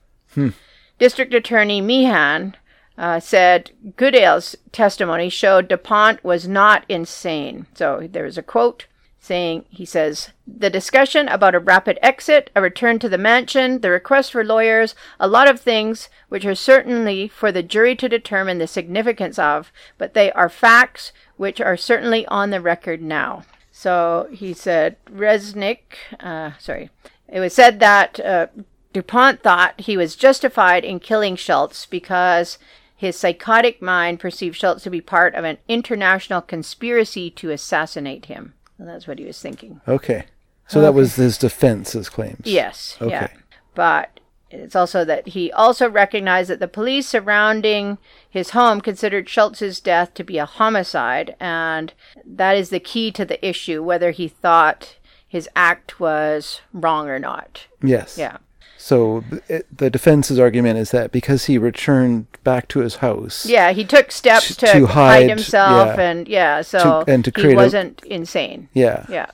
District Attorney Meehan uh, said Goodale's testimony showed DuPont was not insane. So there was a quote saying, he says, the discussion about a rapid exit, a return to the mansion, the request for lawyers, a lot of things which are certainly for the jury to determine the significance of, but they are facts which are certainly on the record now. So he said, Resnick, uh, sorry, it was said that uh, DuPont thought he was justified in killing Schultz because his psychotic mind perceived Schultz to be part of an international conspiracy to assassinate him. And that's what he was thinking. Okay. So that was his defense, his claims. Yes. Okay. Yeah. But it's also that he also recognized that the police surrounding his home considered Schultz's death to be a homicide, and that is the key to the issue whether he thought his act was wrong or not. Yes. Yeah. So th- the defense's argument is that because he returned back to his house, Yeah, he took steps To- to, to hide, hide, himself, yeah. and yeah, so and to create a- wasn't insane. yeah, Yeah.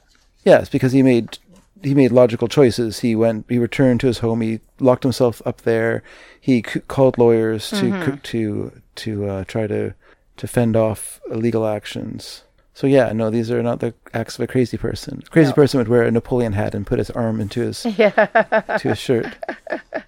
yes, because he made he made logical choices. He went, he returned to his home. He locked himself up there. He c- called lawyers to Mm-hmm. c- to to uh, try to to fend off illegal actions. So yeah, no, these are not the acts of a crazy person. A crazy No. person would wear a Napoleon hat and put his arm into his [LAUGHS] yeah. to his shirt,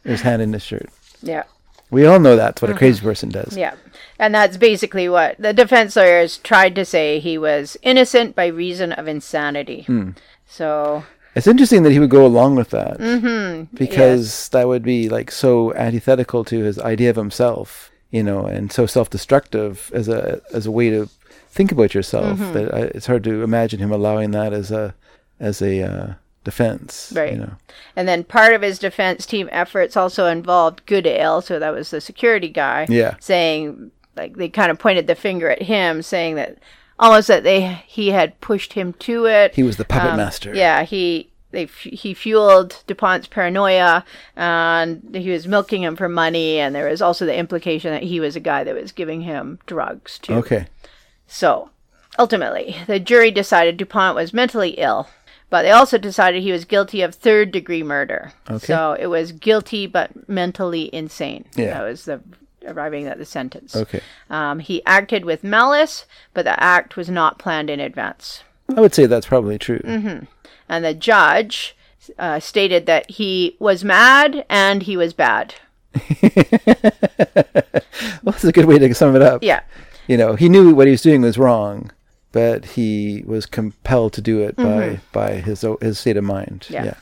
his hand in his shirt. Yeah. We all know that's what a crazy person does. Mm-hmm. Yeah. And that's basically what the defense lawyers tried to say he was innocent by reason of insanity. Hmm. So, It's interesting that he would go along with that mm-hmm. because that would be like so antithetical to his idea of himself, you know, and so self-destructive as a as a way to think about yourself Mm-hmm. that I, it's hard to imagine him allowing that as a as a uh, defense, Right. You know, and then part of his defense team efforts also involved Goodale, so that was the security guy, Yeah. saying like they kind of pointed the finger at him, saying that almost that they he had pushed him to it. he was the puppet Um, master. Yeah, he they f- he fueled Dupont's paranoia, and he was milking him for money, and there was also the implication that he was a guy that was giving him drugs too. Okay. So, ultimately, the jury decided Dupont was mentally ill, but they also decided he was guilty of third degree murder. Okay. So it was guilty but mentally insane. Yeah. That was the arriving at the sentence. Okay. Um, he acted with malice, but the act was not planned in advance. I would say that's probably true. Mm-hmm. And the judge uh, stated that he was mad and he was bad. [LAUGHS] Well, that's a good way to sum it up. Yeah. You know, he knew what he was doing was wrong, but he was compelled to do it by by his his state of mind. Mm-hmm. Yeah. yeah.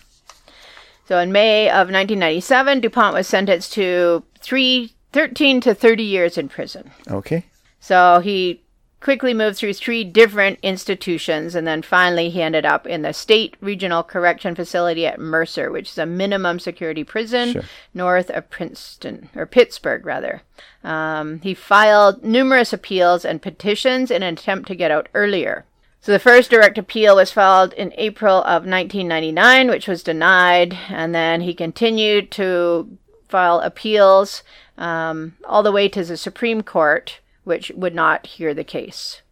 So in May of 1997, DuPont was sentenced to three, 13 to 30 years in prison. Okay. So he quickly moved through three different institutions, and then finally he ended up in the State Regional Correction Facility at Mercer, which is a minimum security prison Sure. north of Princeton, or Pittsburgh, rather. Um, he filed numerous appeals and petitions in an attempt to get out earlier. So the first direct appeal was filed in April of 1999, which was denied, and then he continued to file appeals um, all the way to the Supreme Court, which would not hear the case.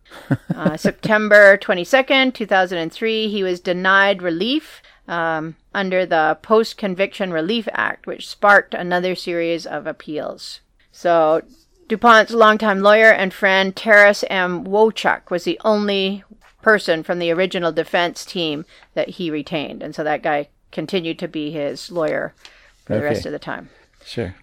uh, [LAUGHS] September 22nd, 2003, he was denied relief um, under the Post Conviction Relief Act, which sparked another series of appeals. So DuPont's longtime lawyer and friend Taras M. Wochok was the only person from the original defense team that he retained. And so that guy continued to be his lawyer for the rest of the time. Sure.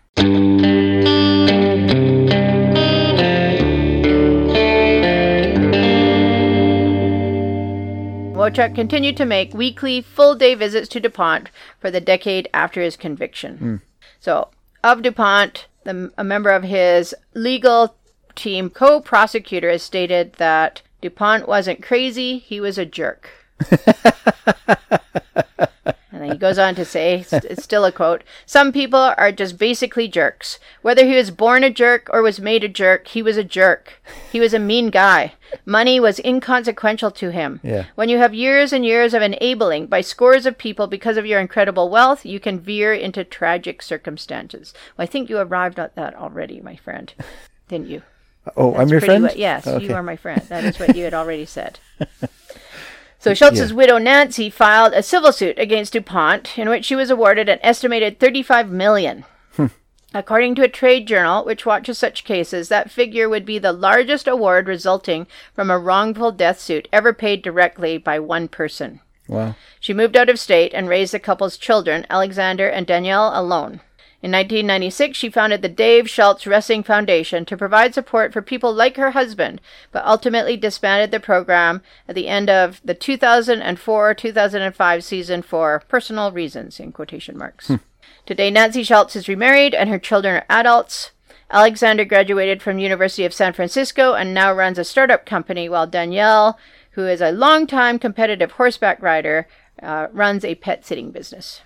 Wochok continued to make weekly, full day visits to DuPont for the decade after his conviction. Hmm. So, of DuPont, the, a member of his legal team co prosecutor has stated that DuPont wasn't crazy, he was a jerk. [LAUGHS] And then he goes on to say, it's, it's still a quote, some people are just basically jerks. Whether he was born a jerk or was made a jerk, he was a jerk. He was a mean guy. Money was inconsequential to him. Yeah. When you have years and years of enabling by scores of people because of your incredible wealth, you can veer into tragic circumstances. Well, I think you arrived at that already, my friend. Didn't you? Oh, I'm your friend. what- yes, Okay. you are my friend. That is what you had already said. [LAUGHS] So Schultz's widow Nancy filed a civil suit against DuPont in which she was awarded an estimated 35 million. Hmm. According to a trade journal which watches such cases, that figure would be the largest award resulting from a wrongful death suit ever paid directly by one person. Wow. She moved out of state and raised the couple's children, Alexander and Danielle, alone. In 1996, she founded the Dave Schultz Wrestling Foundation to provide support for people like her husband, but ultimately disbanded the program at the end of the 2004-2005 season for personal reasons, in quotation marks. Today, Nancy Schultz is remarried and her children are adults. Alexander graduated from University of San Francisco and now runs a startup company, while Danielle, who is a longtime competitive horseback rider, uh, runs a pet sitting business.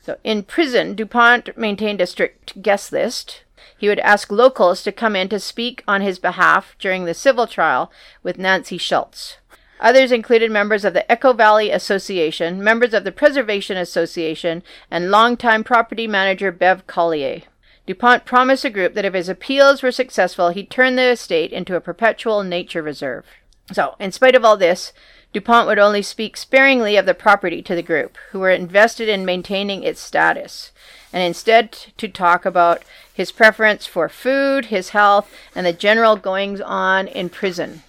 So in prison, DuPont maintained a strict guest list. He would ask locals to come in to speak on his behalf during the civil trial with Nancy Schultz. Others included members of the Echo Valley Association, members of the Preservation Association, and longtime property manager Bev Collier. DuPont promised the group that if his appeals were successful, he'd turn the estate into a perpetual nature reserve. So, in spite of all this, DuPont would only speak sparingly of the property to the group, who were invested in maintaining its status, and instead to talk about his preference for food, his health, and the general goings on in prison.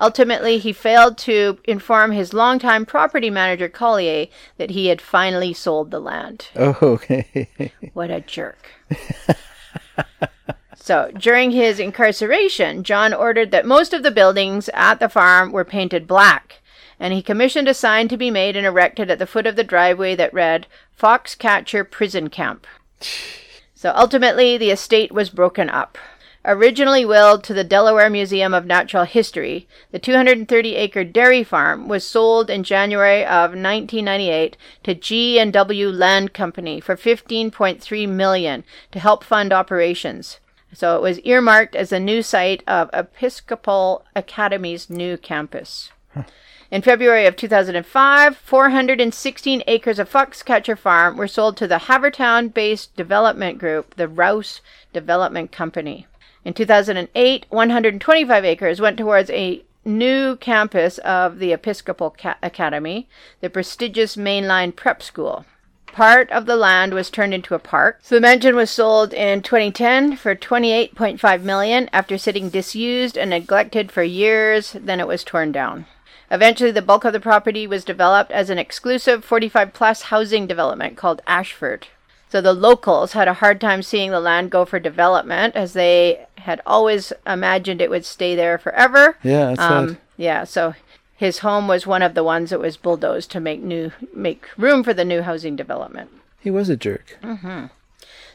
Ultimately, he failed to inform his longtime property manager Collier that he had finally sold the land. Oh, okay. What a jerk. so, during his incarceration, John ordered that most of the buildings at the farm were painted black, and he commissioned a sign to be made and erected at the foot of the driveway that read Foxcatcher Prison Camp. So, ultimately, the estate was broken up. Originally willed to the Delaware Museum of Natural History, the 230 acre dairy farm was sold in January of 1998 to G&W Land Company for 15.3 million to help fund operations. So it was earmarked as the new site of Episcopal Academy's new campus. In February of 2005, 416 acres of Foxcatcher Farm were sold to the Havertown based development group, the Rouse Development Company. In 2008, 125 acres went towards a new campus of the Episcopal Ca- Academy, the prestigious mainline prep school. Part of the land was turned into a park. So the mansion was sold in 2010 for 28.5 million after sitting disused and neglected for years, then it was torn down. Eventually the bulk of the property was developed as an exclusive 45 plus housing development called Ashford. So the locals had a hard time seeing the land go for development as they had always imagined it would stay there forever. Yeah, that's Um, sad. yeah, so his home was one of the ones that was bulldozed to make new make room for the new housing development. He was a jerk.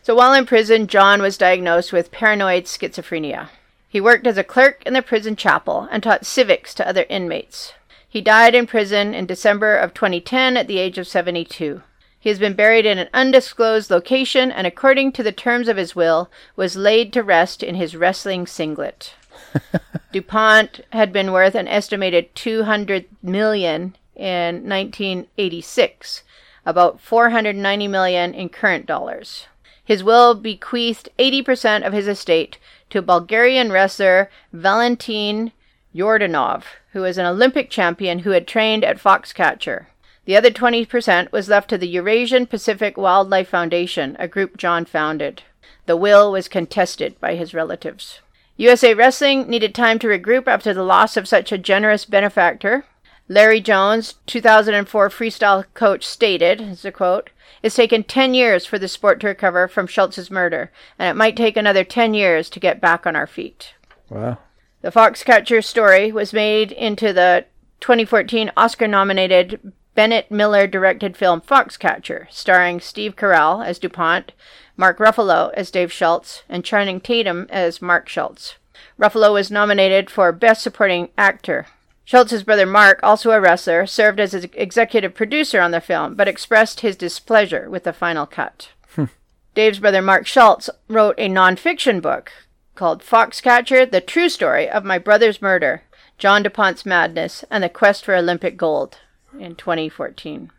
So while in prison, John was diagnosed with paranoid schizophrenia. He worked as a clerk in the prison chapel and taught civics to other inmates. He died in prison in December of 2010 at the age of 72. He has been buried in an undisclosed location and, according to the terms of his will, was laid to rest in his wrestling singlet. [LAUGHS] DuPont had been worth an estimated 200 million in 1986, about 490 million in current dollars. His will bequeathed 80% of his estate to Bulgarian wrestler Valentin Yordanov, who was an Olympic champion who had trained at Foxcatcher. The other 20% was left to the Eurasian Pacific Wildlife Foundation, a group John founded. The will was contested by his relatives. USA Wrestling needed time to regroup after the loss of such a generous benefactor. Larry Jones, 2004 freestyle coach, stated, as a quote, It's taken 10 years for the sport to recover from Schultz's murder, and it might take another 10 years to get back on our feet. Wow. The Foxcatcher story was made into the 2014 Oscar nominated Bennett Miller directed film Foxcatcher, starring Steve Carell as DuPont, Mark Ruffalo as Dave Schultz, and Channing Tatum as Mark Schultz. Ruffalo was nominated for Best Supporting Actor. Schultz's brother Mark, also a wrestler, served as an executive producer on the film, but expressed his displeasure with the final cut. Hmm. Dave's brother Mark Schultz wrote a nonfiction book called Foxcatcher The True Story of My Brother's Murder, John DuPont's Madness, and the Quest for Olympic Gold in 2014.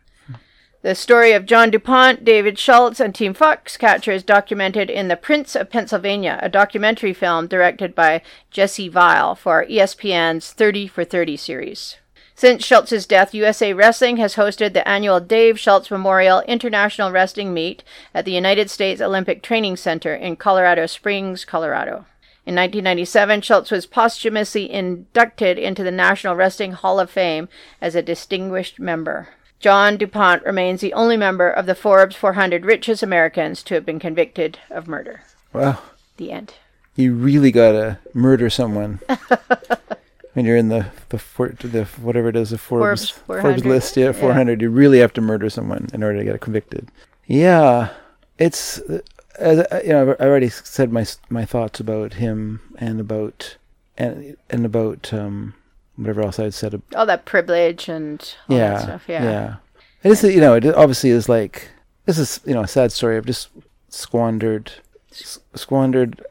The story of John DuPont, David Schultz, and Team Foxcatcher is documented in The Prince of Pennsylvania, a documentary film directed by Jesse Vile for ESPN's 30 for 30 series. Since Schultz's death, USA Wrestling has hosted the annual Dave Schultz Memorial International Wrestling Meet at the United States Olympic Training Center in Colorado Springs, Colorado. In 1997, Schultz was posthumously inducted into the National Wrestling Hall of Fame as a distinguished member. John DuPont remains the only member of the Forbes 400 richest Americans to have been convicted of murder. Wow. The end. You really gotta murder someone [LAUGHS] when you're in the the, for, the whatever it is the Forbes Forbes Forbes list. Yeah, Yeah. 400. You really have to murder someone in order to get convicted. Yeah, it's uh, as I- you know. I already said my my thoughts about him and about and and about um whatever else I had said. All that privilege and all yeah, that stuff. Yeah. yeah. It is you know it obviously is like this is you know a sad story of just squandered s- squandered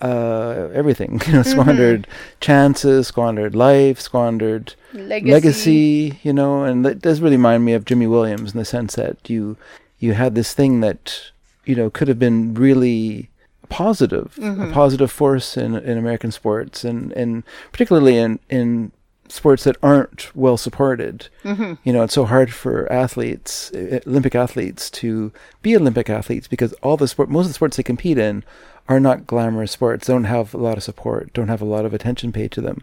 uh everything [LAUGHS] you know Mm-hmm. squandered chances squandered life squandered Legacy. legacy you know and that does really remind me of Jimmy Williams in the sense that you you had this thing that you know could have been really positive Mm-hmm. a positive force in in American sports and and particularly in in sports that aren't well supported Mm-hmm. you know it's so hard for athletes uh, olympic athletes to be olympic athletes because all the sport most of the sports they compete in are not glamorous sports don't have a lot of support don't have a lot of attention paid to them.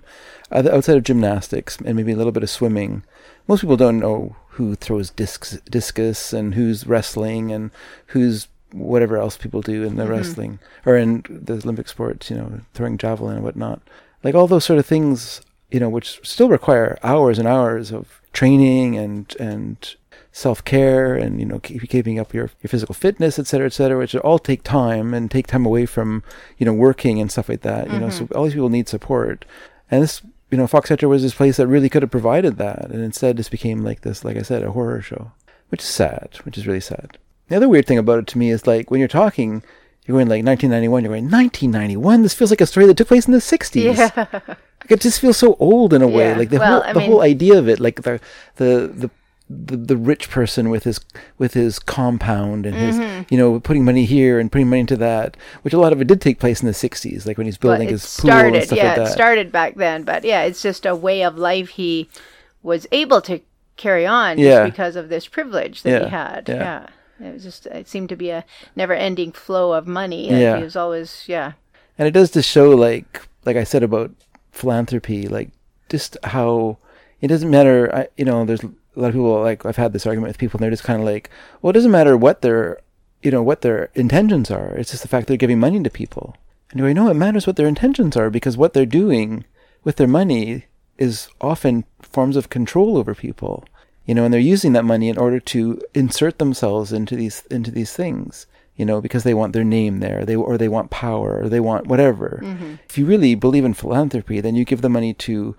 Uh, outside of gymnastics and maybe a little bit of swimming most people don't know who throws discs, discus and who's wrestling and who's whatever else people do in the wrestling or in the olympic sports you know throwing javelin and whatnot. Like all those sort of things you know which still require hours and hours of training and and self-care and you know keep, keeping up your, your physical fitness et cetera et cetera which all take time and take time away from you know working and stuff like that you know so mm-hmm. all these people need support. And this you know foxcatcher was this place that really could have provided that and instead this became like this like i said a horror show which is sad which is really sad. The other weird thing about it to me is like when you're talking you're going like 1991 you're going 1991 this feels like a story that took place in the 60s Yeah. like it just feels so old in a way. Yeah, Like the well, whole I the mean- whole idea of it, like the the the the, the rich person with his with his compound and his Mm-hmm. you know putting money here and putting money into that, which a lot of it did take place in the '60s, like when he's building his pool started, and stuff yeah, like it started back then. But yeah, it's just a way of life he was able to carry on Yeah. just because of this privilege that he had. yeah. Yeah. It was just it seemed to be a never-ending flow of money. Like Yeah. he was always yeah. and it does just show like like I said about philanthropy, like just how it doesn't matter. I, you know, there's a lot of people like I've had this argument with people, and they're just kind of like, well, it doesn't matter what their you know what their intentions are. It's just the fact they're giving money to people. And do I know it matters what their intentions are because what they're doing with their money is often forms of control over people. You know, and they're using that money in order to insert themselves into these into these things. You know, because they want their name there, they or they want power, or they want whatever. Mm-hmm. If you really believe in philanthropy, then you give the money to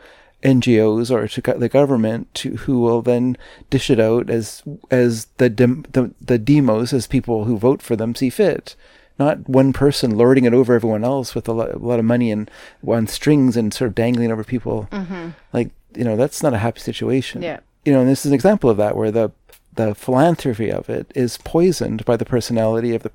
NGOs or to the government, to who will then dish it out as as the dem, the the demos, as people who vote for them see fit. Not one person lording it over everyone else with a lot, a lot of money and on strings and sort of dangling over people. Mm-hmm. Like you know, that's not a happy situation Yeah. you know, and this is an example of that where the the philanthropy of it is poisoned by the personality of the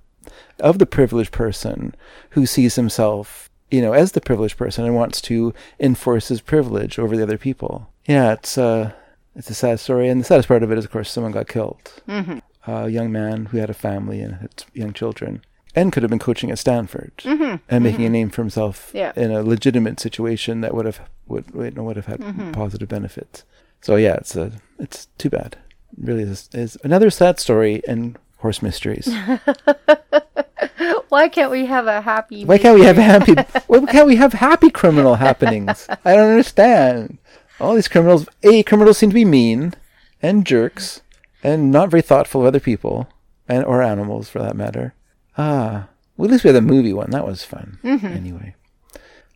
of the privileged person who sees himself, you know, as the privileged person and wants to enforce his privilege over the other people. Yeah, it's uh it's a sad story, and the saddest part of it is, of course, someone got killed. Mm-hmm. A young man who had a family and had young children, and could have been coaching at Stanford Mm-hmm. and making a name for himself Yeah. in a legitimate situation that would have would would, have had Mm-hmm. positive benefits. So yeah, it's a it's too bad. It really is, is another sad story in horse mysteries. [LAUGHS] Why can't we have a happy Why can't we have happy? [LAUGHS] Why can't we have happy criminal happenings? I don't understand. All these criminals. A criminals seem to be mean and jerks and not very thoughtful of other people and or animals for that matter. Ah, well, at least we had the movie one. That was fun. Anyway,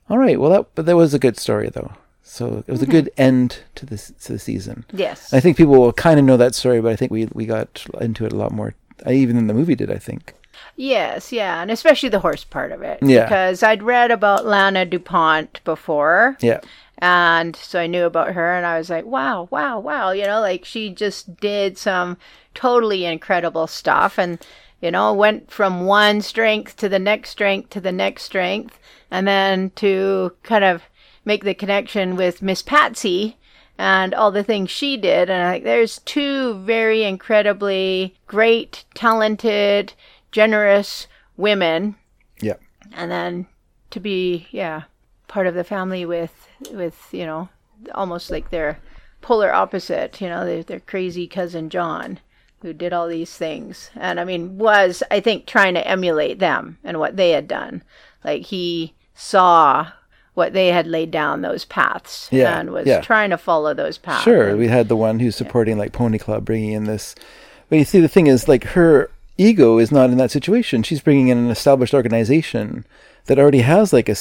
all right. Well, that but that was a good story though. So it was a good end to this to the season. Yes. I think people will kind of know that story, but I think we we got into it a lot more, even than the movie did. I think. Yes, yeah, and especially the horse part of it. Yeah. Because I'd read about Lana DuPont before. Yeah. And so I knew about her and I was like, wow, wow, wow. You know, like she just did some totally incredible stuff and, you know, went from one strength to the next strength to the next strength. And then to kind of make the connection with Miss Patsy and all the things she did. And like, there's two very incredibly great, talented, generous women Yeah. and then to be yeah part of the family with with you know almost like their polar opposite. You know, their, their crazy cousin John, who did all these things, and I mean, was I think trying to emulate them and what they had done. Like he saw what they had laid down those paths Yeah, and was yeah. trying to follow those paths. Sure, And- we had the one who's supporting like Pony Club, bringing in this. But you see, the thing is, like her ego is not in that situation. She's bringing in an established organization that already has like a,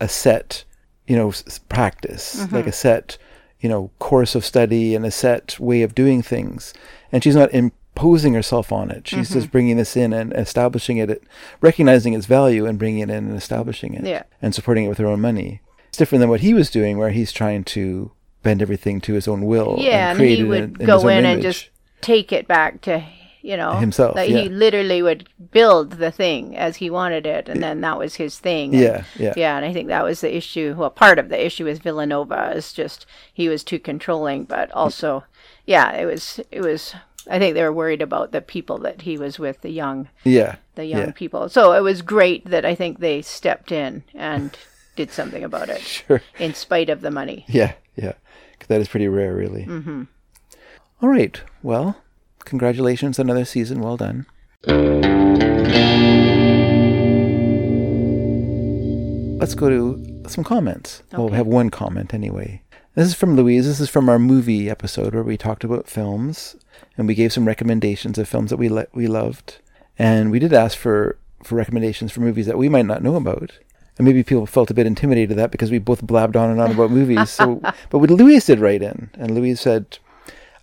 a set, you know, s- practice, Mm-hmm. like a set, you know, course of study and a set way of doing things, and she's not imposing herself on it. She's Mm-hmm. just bringing this in and establishing it, recognizing its value and bringing it in and establishing it, Yeah. and supporting it with her own money. It's different than what he was doing, where he's trying to bend everything to his own will. yeah, and, create he would in, go in and just take it back to you know Himself, That yeah. he literally would build the thing as he wanted it, and then that was his thing. And- Yeah, yeah. yeah. And I think that was the issue. Well, part of the issue with Villanova is just he was too controlling, but also, yeah, it was it was. I think they were worried about the people that he was with, the young yeah, the young yeah. people. So it was great that I think they stepped in and did something about it, [LAUGHS] Sure. in spite of the money. Yeah, yeah. 'Cause that is pretty rare, really. Mm-hmm. All right. Well, congratulations on another season. Well done. Let's go to some comments. Well, we have one comment anyway. This is from Louise. This is from our movie episode where we talked about films and we gave some recommendations of films that we le- we loved. And we did ask for for recommendations for movies that we might not know about. And maybe people felt a bit intimidated that because we both blabbed on and on about movies. So, [LAUGHS] but what Louise did write in, and Louise said,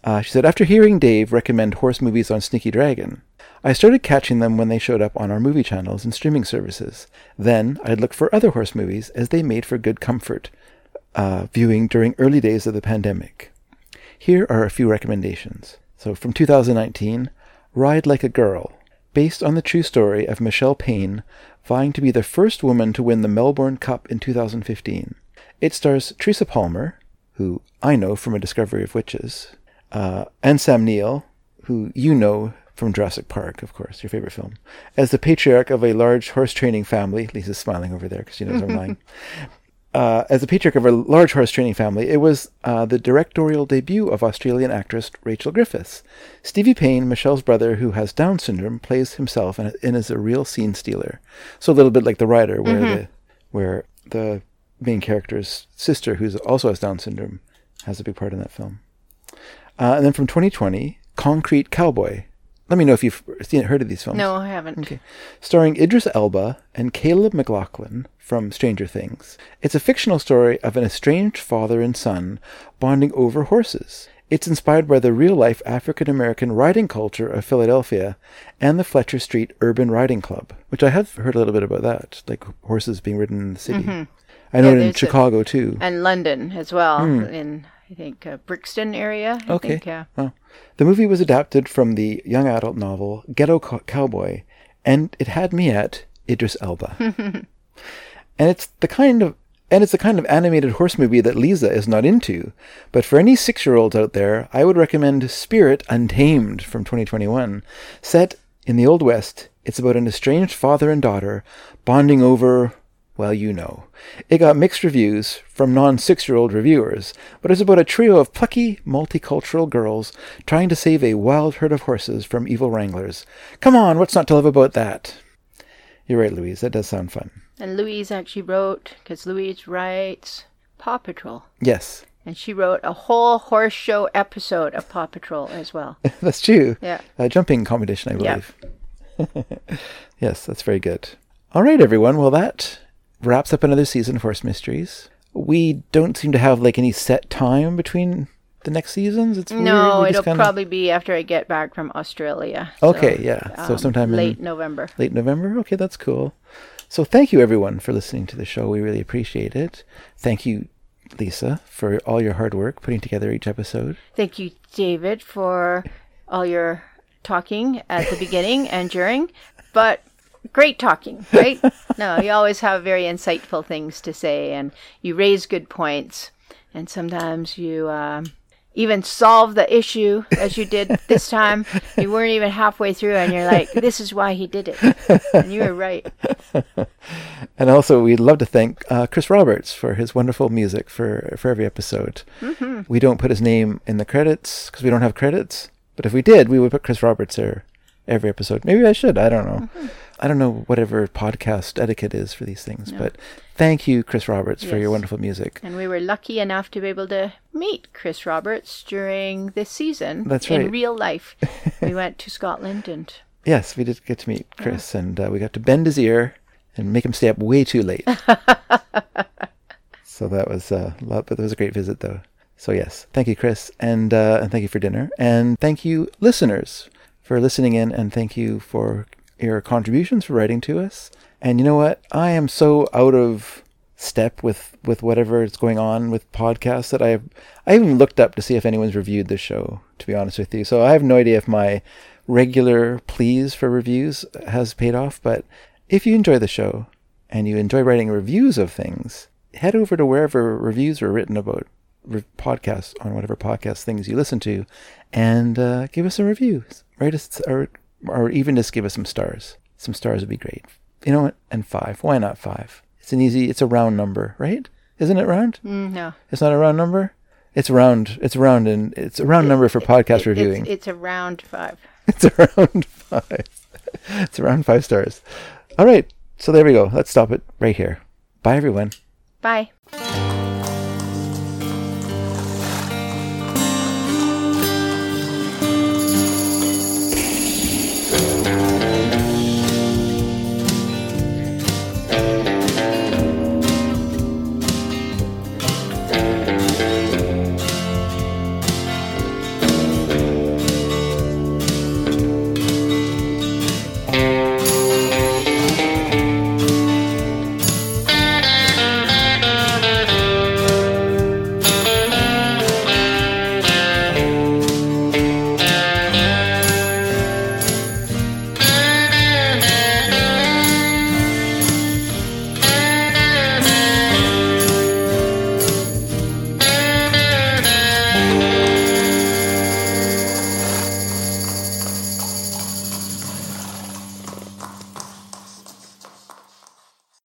uh, she said, after hearing Dave recommend horse movies on Sneaky Dragon, I started catching them when they showed up on our movie channels and streaming services. Then I'd look for other horse movies as they made for good comfort uh, viewing during early days of the pandemic. Here are a few recommendations. So from 2019, Ride Like a Girl, based on the true story of Michelle Payne vying to be the first woman to win the Melbourne Cup in 2015. It stars Teresa Palmer, who I know from A Discovery of Witches, uh, and Sam Neill, who you know from Jurassic Park, of course, your favorite film, as the patriarch of a large horse training family. Lezah's smiling over there because she knows I'm lying [LAUGHS] uh, as the patriarch of a large horse training family, it was uh, the directorial debut of Australian actress Rachel Griffiths. Stevie Payne, Michelle's brother who has Down syndrome, plays himself and, and is a real scene stealer. So a little bit like The Rider, where the where the main character's sister, who also has Down syndrome, has a big part in that film. Uh, and then from 2020, Concrete Cowboy. Let me know if you've seen, heard of these films No, I haven't. Okay. Starring Idris Elba and Caleb McLaughlin from Stranger Things. It's a fictional story of an estranged father and son bonding over horses. It's inspired by the real life African American riding culture of Philadelphia and the Fletcher Street Urban Riding Club, which I have heard a little bit about that, like horses being ridden in the city. I know Yeah, it in there's a- Chicago too. and London as well, in I think uh, Brixton area. I. Okay. think, yeah. Oh. The movie was adapted from the young adult novel Ghetto Co- Cowboy, and it had me at Idris Elba. [LAUGHS] and it's the kind of and it's the kind of animated horse movie that Lezah is not into. But for any six-year-olds out there, I would recommend Spirit Untamed from 2021. Set in the Old West, it's about an estranged father and daughter bonding over well, you know. It got mixed reviews from non six year old reviewers, but it's about a trio of plucky, multicultural girls trying to save a wild herd of horses from evil wranglers. Come on, what's not to love about that? You're right, Louise. That does sound fun. And Louise actually wrote because Louise writes Paw Patrol, Yes, and she wrote a whole horse show episode of Paw Patrol as well. [LAUGHS] that's true. Yeah. A jumping competition, I Yeah. believe. [LAUGHS] yes, that's very good. All right, everyone. Well, that wraps up another season of Horse Mysteries. We don't seem to have like any set time between the next seasons. It's. No, it'll kinda- probably be after I get back from Australia. So, Okay, yeah. So um, sometime in- late November. late November. Okay, that's cool. So thank you everyone for listening to the show. We really appreciate it. Thank you, Lezah, for all your hard work putting together each episode. Thank you, David, for all your talking at the beginning [LAUGHS] and during, but great talking, right? [LAUGHS] no, you always have very insightful things to say, and you raise good points, and sometimes you um, even solve the issue as you did this time. You weren't even halfway through, and you're like, "This is why he did it," and you were right. [LAUGHS] And also, we'd love to thank uh, Chris Roberts for his wonderful music for for every episode. We don't put his name in the credits because we don't have credits. But if we did, we would put Chris Roberts there every episode. Maybe I should. I don't know. I don't know whatever podcast etiquette is for these things. No. But thank you, Chris Roberts, for your wonderful music. And we were lucky enough to be able to meet Chris Roberts during this season. That's right. In real life, [LAUGHS] we went to Scotland, and Yes, we did get to meet Chris, and uh, we got to bend his ear and make him stay up way too late. [LAUGHS] so that was uh, lot, but that was a great visit, though. So yes, thank you, Chris, and uh, and thank you for dinner, and thank you, listeners, for listening in, and thank you for your contributions for writing to us. And you know what? I am so out of step with with whatever is going on with podcasts that I have I even looked up to see if anyone's reviewed this show to be honest with you so I have no idea if my regular pleas for reviews has paid off but if you enjoy the show and you enjoy writing reviews of things head over to wherever reviews are written about podcasts on whatever podcast things you listen to and uh, give us a review. write us or or even just give us some stars. Some stars would be great. You know what? And five. Why not five? It's an easy it's a round number right? Isn't it round? Mm, no. it's not a round number? It's round it's round and it's a round number for podcast It- reviewing. It's, it's round five. [LAUGHS] it's around five. [LAUGHS] It's around five stars. All right. So there we go. Let's stop it right here. Bye everyone. Bye.